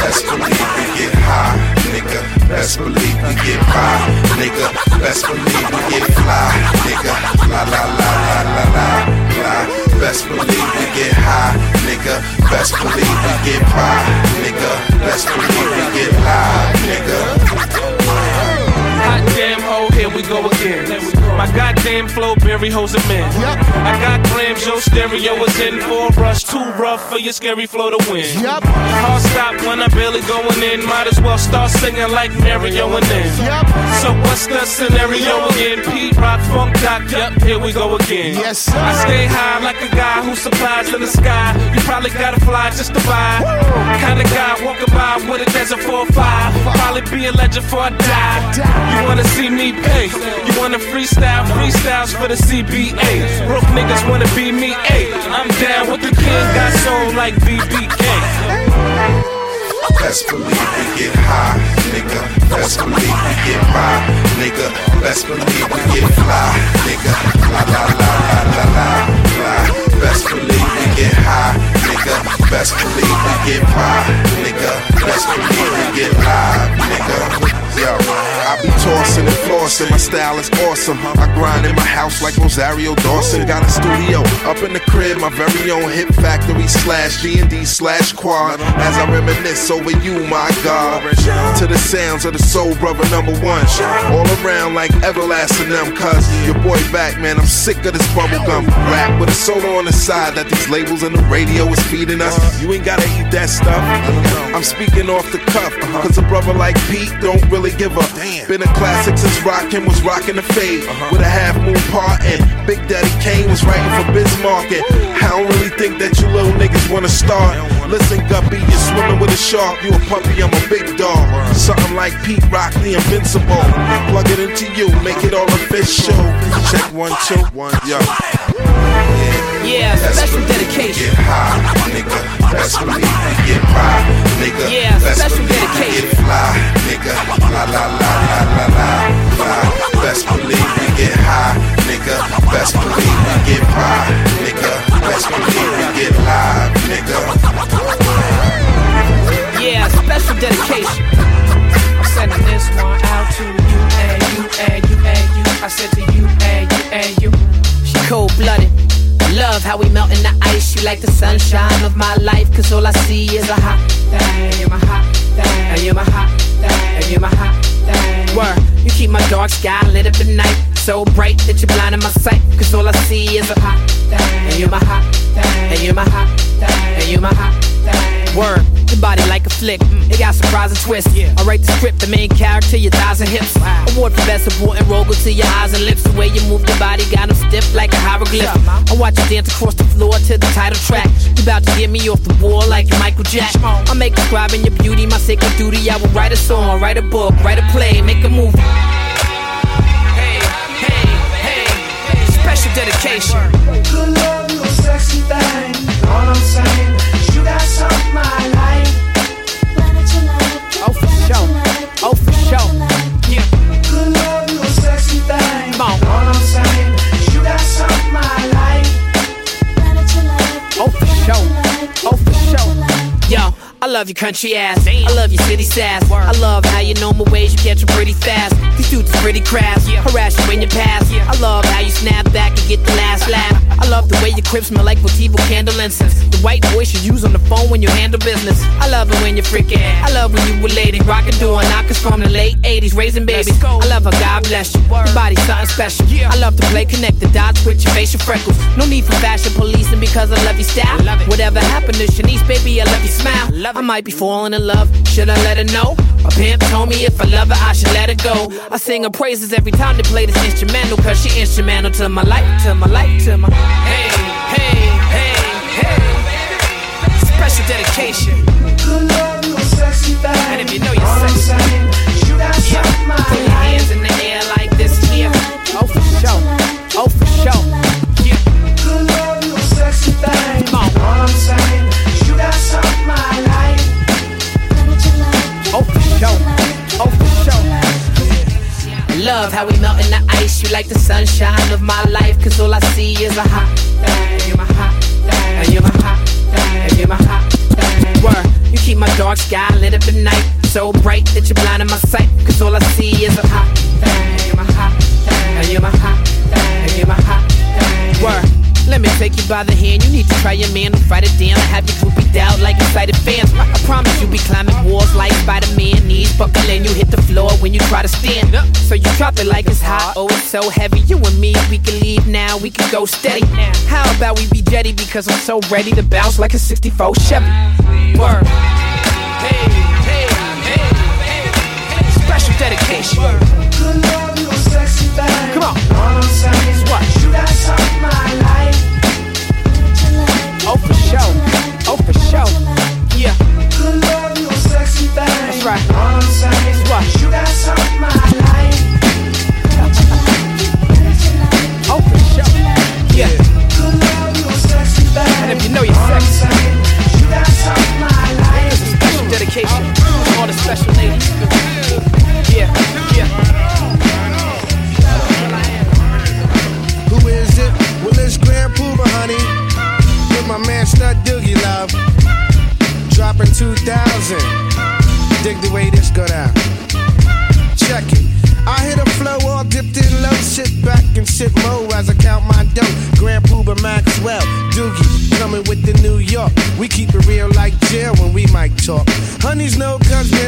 Best believe we get high, nigga. Best believe we get by, nigga. Best believe we get fly, nigga. La la la la la la la. Best believe we get high, nigga. Best believe we get by, nigga. Best believe we get live, nigga. Hot damn hoe, we go again. My goddamn flow, Barry hoes and men. I got grams, your stereo is in for a rush. Too rough for your scary flow to win. Yep. Hard stop when I'm barely going in. Might as well start singing like Mario and then. Yep. So what's the scenario again? Pete Rock, Funk Doc, yep, here we go again. Yes, sir. I stay high like a guy who supplies in the sky. You probably gotta fly just to buy. Kind of guy walking by with a desert 4-5. Probably be a legend for a die. You wanna see me pay? You wanna freestyle? Freestyles for the CBA. Broke niggas wanna be me, A. I'm down with the king, got soul like BBK. Best believe we get high, nigga. Best believe we get by, nigga. Best believe we get fly, nigga. La la la la la la la. Best believe we get high, nigga. Best believe we get by, nigga. Best believe we get live, nigga. Yo, I tossing and flossing, my style is awesome. I grind in my house like Rosario Dawson. Got a studio up in the crib, my very own hip factory slash D&D slash quad. As I reminisce over you, my God. To the sounds of the soul brother number one. All around like everlasting them, cuz your boy back, man. I'm sick of this bubblegum rap with a solo on the side that these labels and the radio is feeding us. You ain't gotta eat that stuff. I'm speaking off the cuff, cause a brother like Pete don't really give a Been a classics since rockin' was rockin' the fade with a half moon part and Big Daddy Kane was writing for Biz Markie and I don't really think that you little niggas wanna start. Listen, Guppy, you're swimming with a shark. You a puppy, I'm a big dog. Something like Pete Rock, the invincible. Plug it into you, make it all official. Check one, two, one, yo. Yeah, special dedication. Get high, nigga. Best believe we get by, nigga. Yeah, special dedication. Get fly, nigga. La la la la la la. Best believe we get high, nigga. Best believe we get by, nigga. Best believe we get live, nigga. Yeah, special dedication. I'm sending this one out to you and you and you and you. I said to you and you and you. She cold blooded. Love how we melt in the ice. You like the sunshine of my life. Cause all I see is a hot thing. You're my hot thing. And you're my hot thing. And you're my hot thing. Word, you keep my dark sky lit up at night. So bright that you're blinding my sight. Cause all I see is a hot thing. And you're my hot thing. And you're my hot thing. And you're my hot thing. Word, your body like a flick. Mm, it got surprising twists. I write the script, the main character, your thighs and hips. Award for best supporting role go to your eyes and lips. The way you move your body got them stiff like a hieroglyph. I watch you dance across the floor to the title track. You about to get me off the wall like you're Michael Jack. I make describing your beauty my sacred duty. I will write a song, write a book, write a play, make a movie. Hey, hey, hey, special dedication. Good love, you a sexy thing. All I'm saying is you got something I like. Oh, for sure. Oh, for sure. Yeah. Good love, you a sexy thing. All I'm saying is you got something I like. Oh, for sure. Oh, for sure. Yo, I love your country ass. I love your city sass. I love how you know my ways, you catch 'em pretty fast. These dudes are pretty crass. Yeah. Harass you when you pass. Yeah. I love how you snap back and get the last laugh. I love the way your crib smell like Votivo candle incense. The white voice you use on the phone when you handle business. I love it when you're freaking. I love when you were lady, rockin' doing knockers from the late 80s, raising babies. I love her, God bless you. Your body's something special. I love to play connect the dots with your facial freckles. No need for fashion policing because I love your style. Whatever happened to Shanice, baby, I love your smile. I might be falling in love. Should I let her know? My pimp told me if I love her, I should let her go. I sing her praises every time they play this instrumental, cause she instrumental to my life, to my life, to my. Hey, hey, hey, hey. Special dedication. Good love, you sexy, And if you know you're sexy, you yeah, put your hands in the air like love how we melt in the ice. You like the sunshine of my life. Cause all I see is a hot thing. You're my hot thing. And you're my hot thing. You're my hot thing. Word. You keep my dark sky lit up at night. So bright that you're blinding my sight. Cause all I see is a hot thing. You're my hot thing. You're my hot thing. You're my hot thing. Word. Let me take you by the hand. You need to try your man to fight it down. I have you groupie out like excited fans. I promise you be climbing walls like Spider-Man. Knees buckling, you hit the floor when you try to stand up. So you drop it like it's hot. Oh, it's so heavy. You and me, we can leave now. We can go steady. How about we be jetty? Because I'm so ready to bounce like a 64 Chevy. Word. Hey, hey, hey, hey. Special dedication. Come on. What? Oh, for sure. Oh, for sure. Yeah. That's right. What? Oh, for sure. Yeah. And if you know you're sexy, this is special dedication all the special ladies. Yeah, yeah. Who is it? Well, it's Grand Puba, honey. Man Doogie Love. Dropping 2000. Dig the way this go down. Check it. I hit a flow all dipped in low. Sit back and sip mo as I count my dough. Grand Puba Maxwell, Doogie, coming with the New York. We keep it real like jail when we might talk. Honeys no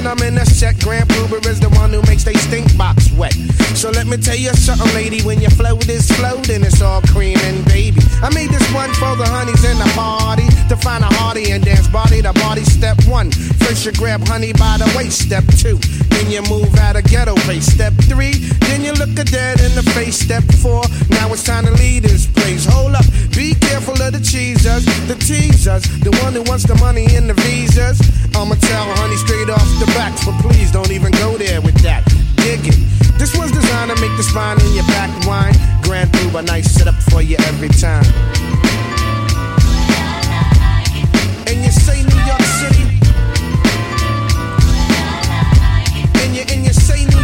when I'm in a set, Grand Puba is the one who makes they stink box wet. So let me tell you something, lady. When your float is floating, it's all cream and baby. I made this one for the honeys in the party to find a hearty and dance body to body. Step one, first you grab honey by the waist. Step two, then you move at a ghetto pace. Step three, then you look a dead in the face. Step four, now it's time to leave this place. Hold up, be careful of the cheesers, the teasers, the one who wants the money and the visas. I'ma tell honey straight off the back, but please don't even go there with that. Dig it. This was designed to make the spine in your back whine. Grand Puba, nice setup for you every time. And you say New York City. And you and you say New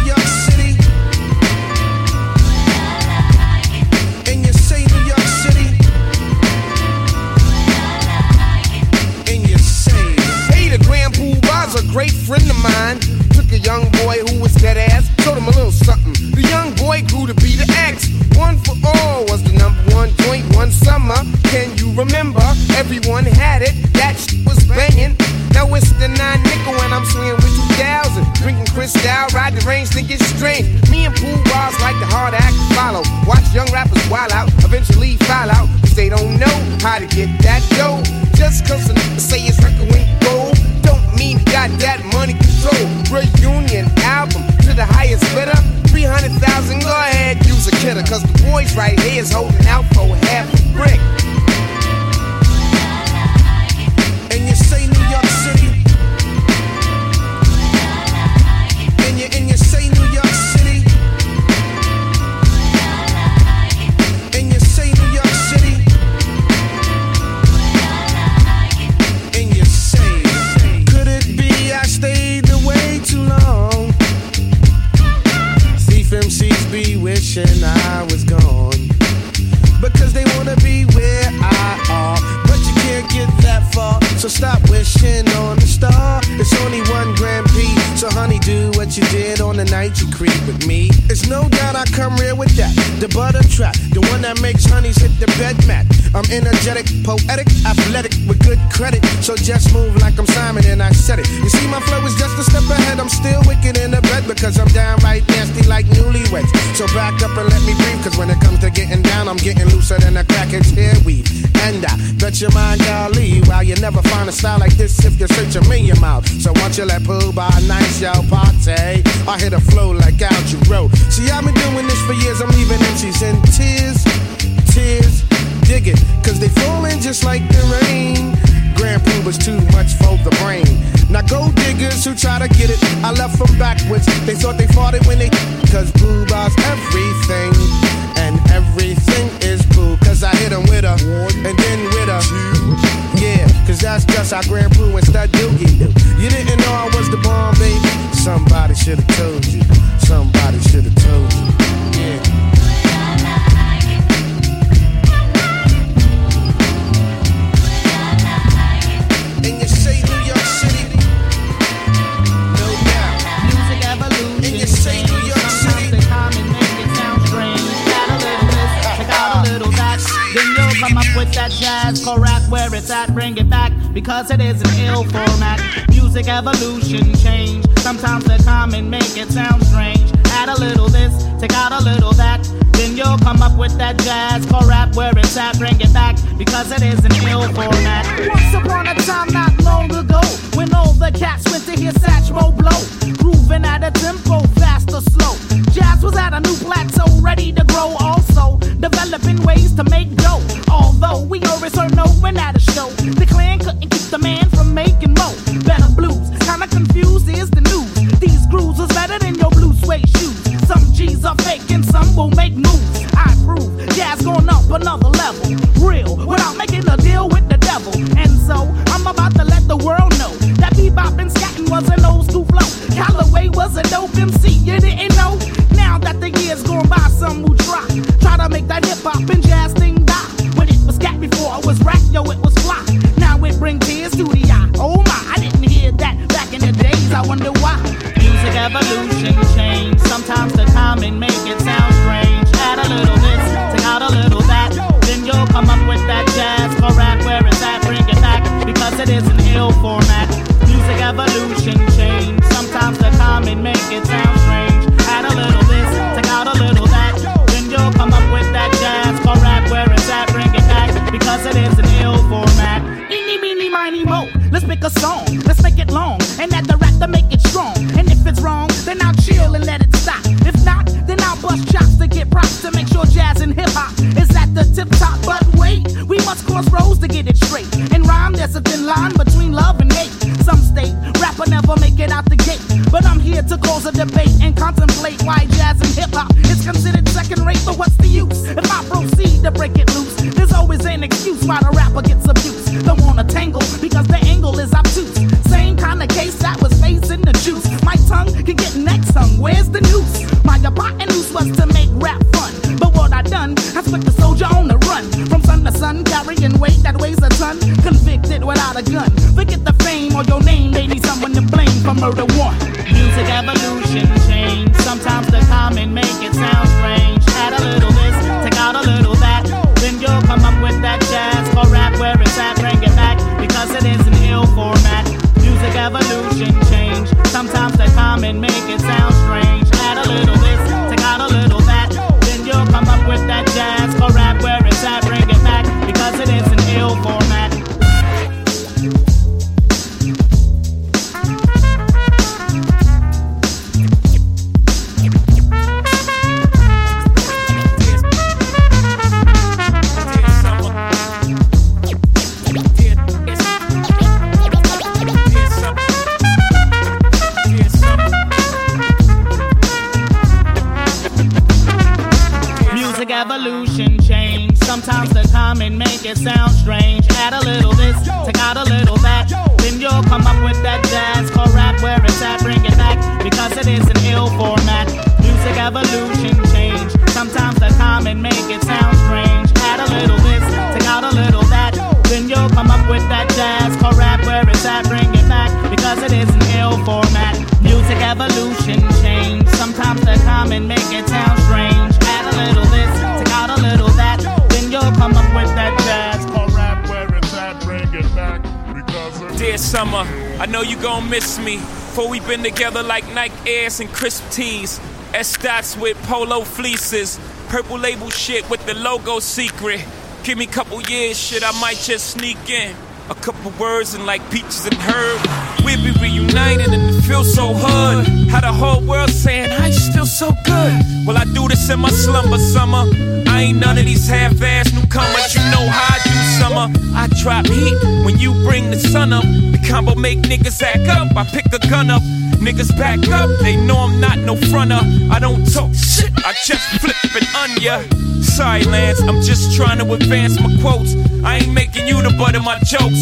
been together like Nike Airs and crisp tees. S dots with polo fleeces. Purple label shit with the logo secret. Give me a couple years, shit, I might just sneak in. A couple words and like peaches and herb. We'll be reunited and it feels so hood. How the whole world saying, I still so good? Well, I do this in my slumber summer. I ain't none of these half-ass newcomers. You know how I do summer. I drop heat when you bring the sun up. The combo make niggas act up. I pick a gun up. Niggas back up, they know I'm not no fronter. I don't talk shit, I just flip it on ya. Sorry, Lance, I'm just trying to advance my quotes. I ain't making you the butt of my jokes.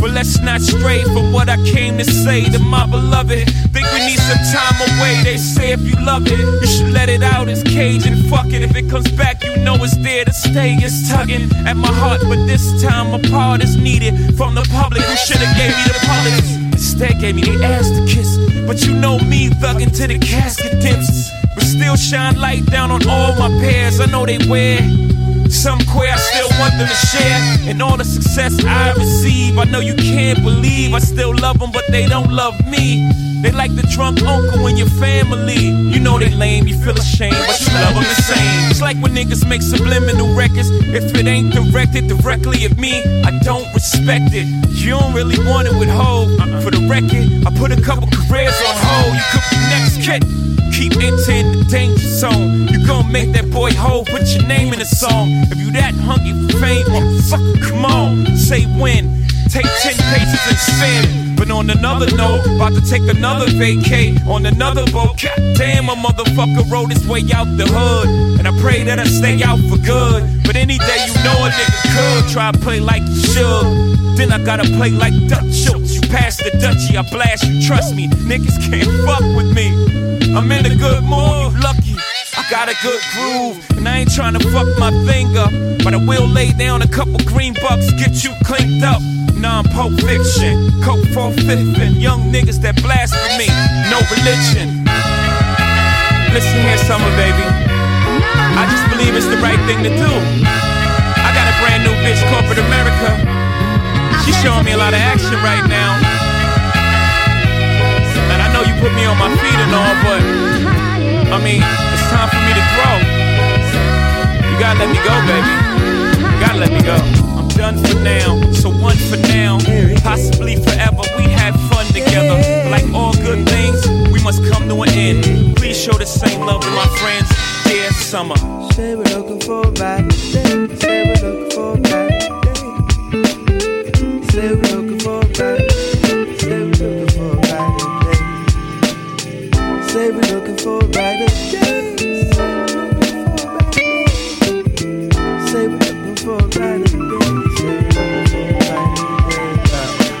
But let's not stray from what I came to say to my beloved. Think we need some time away. They say if you love it, you should let it out. It's cage and fuck it. If it comes back, you know it's there to stay. It's tugging at my heart, but this time a part is needed from the public who should've gave me the politics. Instead, gave me the ass to kiss. But you know me, thugging to the casket dips. But still shine light down on all my pairs. I know they wear. Some queer, I still want them to share. And all the success I receive, I know you can't believe. I still love them, but they don't love me. They like the drunk uncle in your family. You know they lame, you feel ashamed, but you love them the same. It's like when niggas make subliminal records. If it ain't directed directly at me, I don't respect it. You don't really want it with Hov. For the record, I put a couple careers on hold. You could be next kid. Keep entering the danger zone. You gon' make that boy Hov put your name in the song. If you that hungry for fame, motherfucker, come on. Say when. Take 10 paces and spin. But on another note, about to take another vacay on another boat. God damn, a motherfucker rode his way out the hood. And I pray that I stay out for good. But any day you know a nigga could try to play like you should. Then I gotta play like Dutch Schultz. You pass the Dutchie, I blast you. Trust me, niggas can't fuck with me. I'm in a good mood, lucky. I got a good groove, and I ain't trying to fuck my thing up. But I will lay down a couple green bucks, get you cleaned up. Non Pulp Fiction, Coke for fifth, and young niggas that blasphemy, no religion. Listen here, summer baby. I just believe it's the right thing to do. I got a brand new bitch, corporate America. She's showing me a lot of action right now. And I know you put me on my feet and all, but I mean, it's time for me to grow. You gotta let me go, baby. You gotta let me go. Done for now, so one for now, possibly forever. We had fun together. Like all good things, we must come to an end. Please show the same love to my friends. Dear summer. Say we're looking for a day. Say we're looking for a day. Say we're looking for a day. Say we're looking for a day. Say we're looking for a better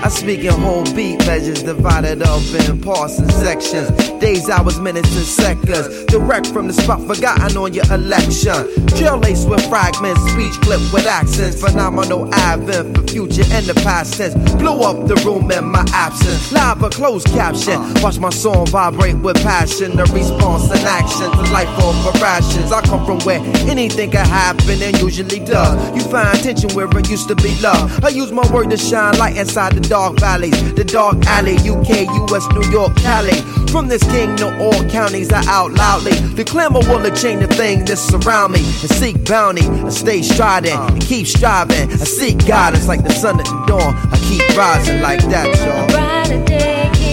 I speak in whole beat measures divided up in parts and sections. Days, hours, minutes, and seconds. Direct from the spot forgotten on your election. Drill lace with fragments, speech clip with accents. Phenomenal advent for future and the past tense. Blow up the room in my absence. Live a closed caption. Watch my song vibrate with passion. The response and action to life over rations. I come from where anything can happen and usually does. You find tension where it used to be love. I use my word to shine light inside the dark valleys. The dark alley, UK, US, New York, Cali. From this king to all counties, I out loudly. The clamor will change the thing that surround me. And seek bounty, I stay striding and keep striving. I seek guidance like the sun at the dawn. I keep rising like that, y'all.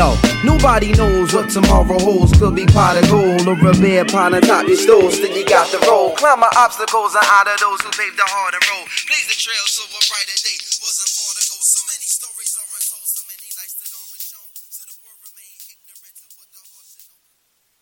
Yo. Nobody knows what tomorrow holds. Could be pot of gold or a bear pond atop your stool. Still you got the roll. Climb my obstacles and out of those who paved the harder road.